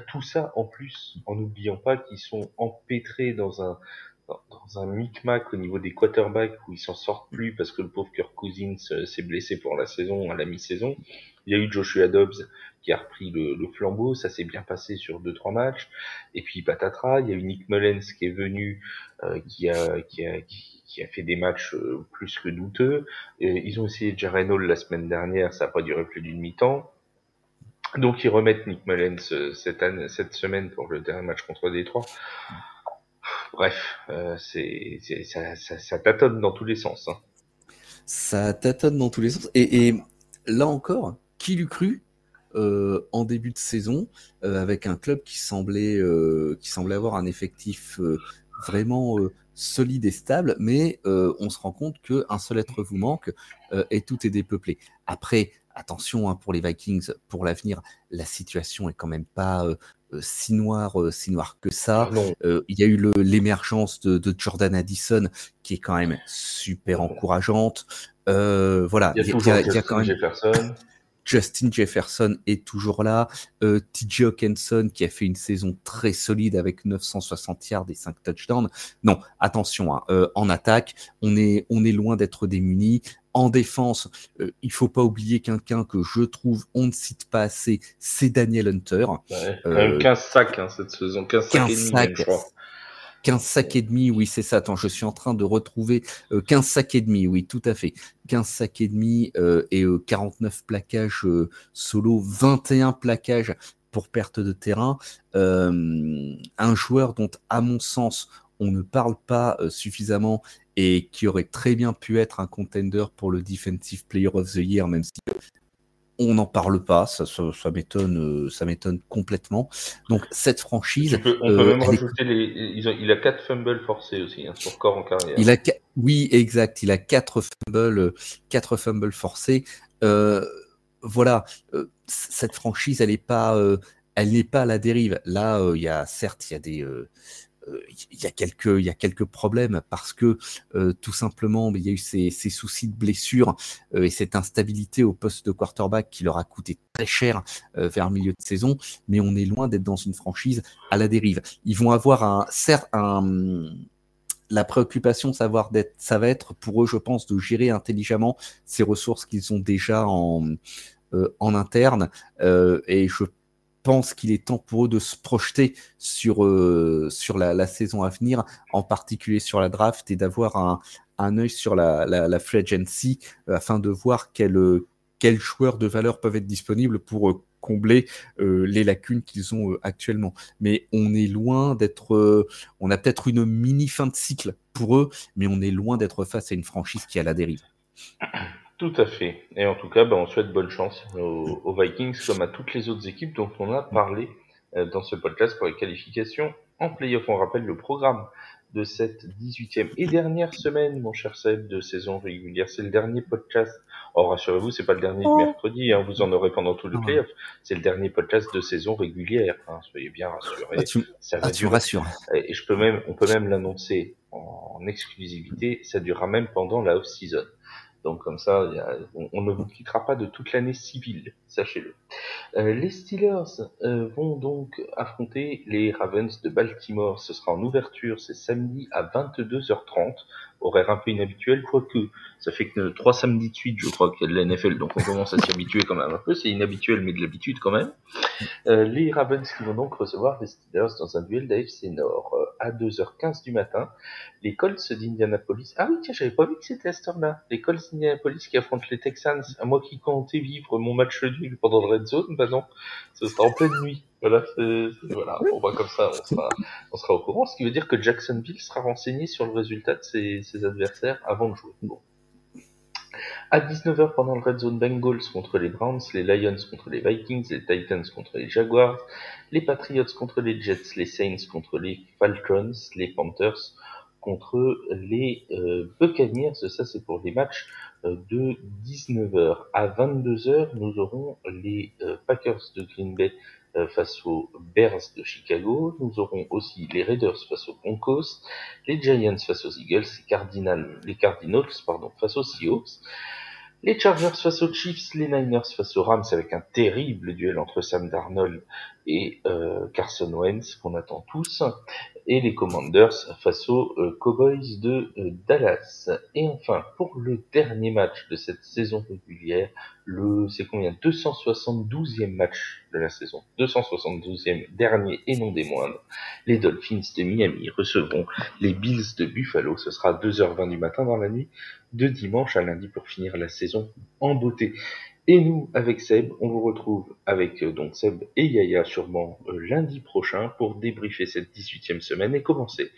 tout ça en plus, en n'oubliant pas qu'ils sont empêtrés dans un dans un micmac au niveau des quarterbacks où ils s'en sortent plus parce que le pauvre Kirk Cousins s'est blessé pour la saison à la mi-saison. Il y a eu Joshua Dobbs qui a repris le, flambeau. Ça s'est bien passé sur deux trois matchs. Et puis patatras, il y a eu Nick Mullens qui est venu, euh, qui a qui a qui, a fait des matchs euh, plus que douteux. Ils ont essayé Jaren Hall la semaine dernière, ça n'a pas duré plus d'une mi-temps. Donc ils remettent Nick Mullens cette année, cette semaine pour le dernier match contre Détroit. Bref, euh, ça, tâtonne dans tous les sens. Hein. Ça tâtonne dans tous les sens. Et, là encore, qui l'eût cru euh, en début de saison euh, avec un club qui semblait, euh, qui semblait avoir un effectif euh, vraiment euh, solide et stable, mais on se rend compte qu'un seul être vous manque et tout est dépeuplé. Après, attention hein, pour les Vikings, pour l'avenir, la situation est quand même pas euh, si noire, euh, si noire que ça. Ah euh, il y a eu l'émergence de, de, Jordan Addison qui est quand même super encourageante. voilà, il y a, il y a, il y a quand même. Justin Jefferson est toujours là. Euh, TJ Hawkinson qui a fait une saison très solide avec 960 yards et 5 touchdowns. Non, attention, hein, euh, en attaque, on est, on est loin d'être démunis. En défense, euh, il faut pas oublier quelqu'un que je trouve on ne cite pas assez, c'est Daniel Hunter. Ouais, euh, 15 sacs hein, cette saison, 15 sacs, 15 et demi, sacs. Je crois. 15 sacs et demi, oui, c'est ça. Attends, je suis en train de retrouver euh, 15 sacs et demi, oui, tout à fait. 15 sacs et demi euh, et euh, 49 plaquages euh, solo, 21 plaquages pour perte de terrain. Euh, un joueur dont, à mon sens, on ne parle pas euh, suffisamment et qui aurait très bien pu être un contender pour le Defensive Player of the Year, même si on n'en parle pas, ça, ça, ça m'étonne, ça m'étonne complètement. Donc cette franchise, peux, on peut euh, même rajouter est... les, il a quatre fumbles forcés aussi hein, sur corps en carrière. Il a, oui, exact, il a quatre fumbles, quatre fumbles forcés. Euh, voilà, euh, cette franchise, elle n'est pas, euh, elle n'est pas à la dérive. Là, il y a certes, il y a des il y a quelques il y a quelques problèmes parce que euh, tout simplement il y a eu ces, ces soucis de blessure euh, et cette instabilité au poste de quarterback qui leur a coûté très cher euh, vers le milieu de saison. Mais on est loin d'être dans une franchise à la dérive. Ils vont avoir un certes la préoccupation savoir ça va être pour eux je pense de gérer intelligemment ces ressources qu'ils ont déjà en en interne et je pense qu'il est temps pour eux de se projeter sur, euh, sur la, saison à venir, en particulier sur la draft, et d'avoir un, un œil sur la, la, la free agency euh, afin de voir quels quel joueurs de valeur peuvent être disponibles pour euh, combler euh, les lacunes qu'ils ont euh, actuellement. Mais on est loin d'être, on a peut-être une mini fin de cycle pour eux, mais on est loin d'être face à une franchise qui a la dérive. Tout à fait. Et en tout cas, ben, on souhaite bonne chance aux, aux, Vikings comme à toutes les autres équipes dont on a parlé euh, dans ce podcast pour les qualifications en playoff. On rappelle le programme de cette 18e et dernière semaine, mon cher Seb, de saison régulière. C'est le dernier podcast. Oh, rassurez-vous, c'est pas le dernier oh. mercredi, hein, vous en aurez pendant tout le playoff. C'est le dernier podcast de saison régulière. Hein, soyez bien rassurés. Ah, tu, ça ah, tu rassures. Et je peux même, on peut même l'annoncer en exclusivité. Ça durera même pendant la off-season. Donc comme ça, on, ne vous quittera pas de toute l'année civile, sachez-le. Euh, les Steelers euh, vont donc affronter les Ravens de Baltimore. Ce sera en ouverture, c'est samedi à 22h30, horaire un peu inhabituel, quoique ça fait que trois samedis de suite, je crois qu'il y a de la NFL, donc on commence à s'y habituer quand même un peu. C'est inhabituel, mais de l'habitude quand même. Euh, les Ravens qui vont donc recevoir les Steelers dans un duel d'AFC Nord euh, à 2h15 du matin. Les Colts d'Indianapolis. Ah oui, tiens, j'avais pas vu que c'était à cette heure-là. Les Colts d'Indianapolis qui affrontent les Texans. Moi qui comptais vivre mon match nul pendant le Red Zone, bah non, ce sera en pleine nuit. Voilà, c'est, voilà, on va comme ça, on sera, on sera au courant. Ce qui veut dire que Jacksonville sera renseigné sur le résultat de ses, ses adversaires avant de jouer. Bon. À 19h pendant le Red Zone Bengals contre les Browns, les Lions contre les Vikings, les Titans contre les Jaguars, les Patriots contre les Jets, les Saints contre les Falcons, les Panthers contre les euh, Buccaneers. Ça c'est pour les matchs euh, de 19h. À 22h, nous aurons les euh, Packers de Green Bay face aux Bears de Chicago. Nous aurons aussi les Raiders face aux Broncos, les Giants face aux Eagles, les, Cardinals, face aux Seahawks, les Chargers face aux Chiefs, les Niners face aux Rams avec un terrible duel entre Sam Darnold et euh, Carson Wentz qu'on attend tous, et les Commanders face aux euh, Cowboys de euh, Dallas. Et enfin, pour le dernier match de cette saison régulière, le c'est combien? 272e match de la saison, 272e dernier et non des moindres, les Dolphins de Miami recevront les Bills de Buffalo. Ce sera 2h20 du matin dans la nuit de dimanche à lundi pour finir la saison en beauté. Et nous, avec Seb, on vous retrouve avec euh, donc Seb et Yaya sûrement euh, lundi prochain pour débriefer cette 18e semaine et commencer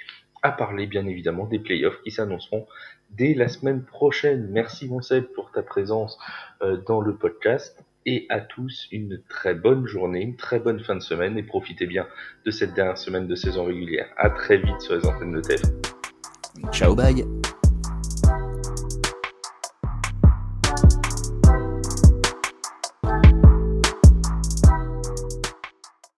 à parler bien évidemment des playoffs qui s'annonceront dès la semaine prochaine. Merci mon Seb pour ta présence euh, dans le podcast et à tous une très bonne journée, une très bonne fin de semaine et profitez bien de cette dernière semaine de saison régulière. À très vite sur les antennes de TF. Ciao bye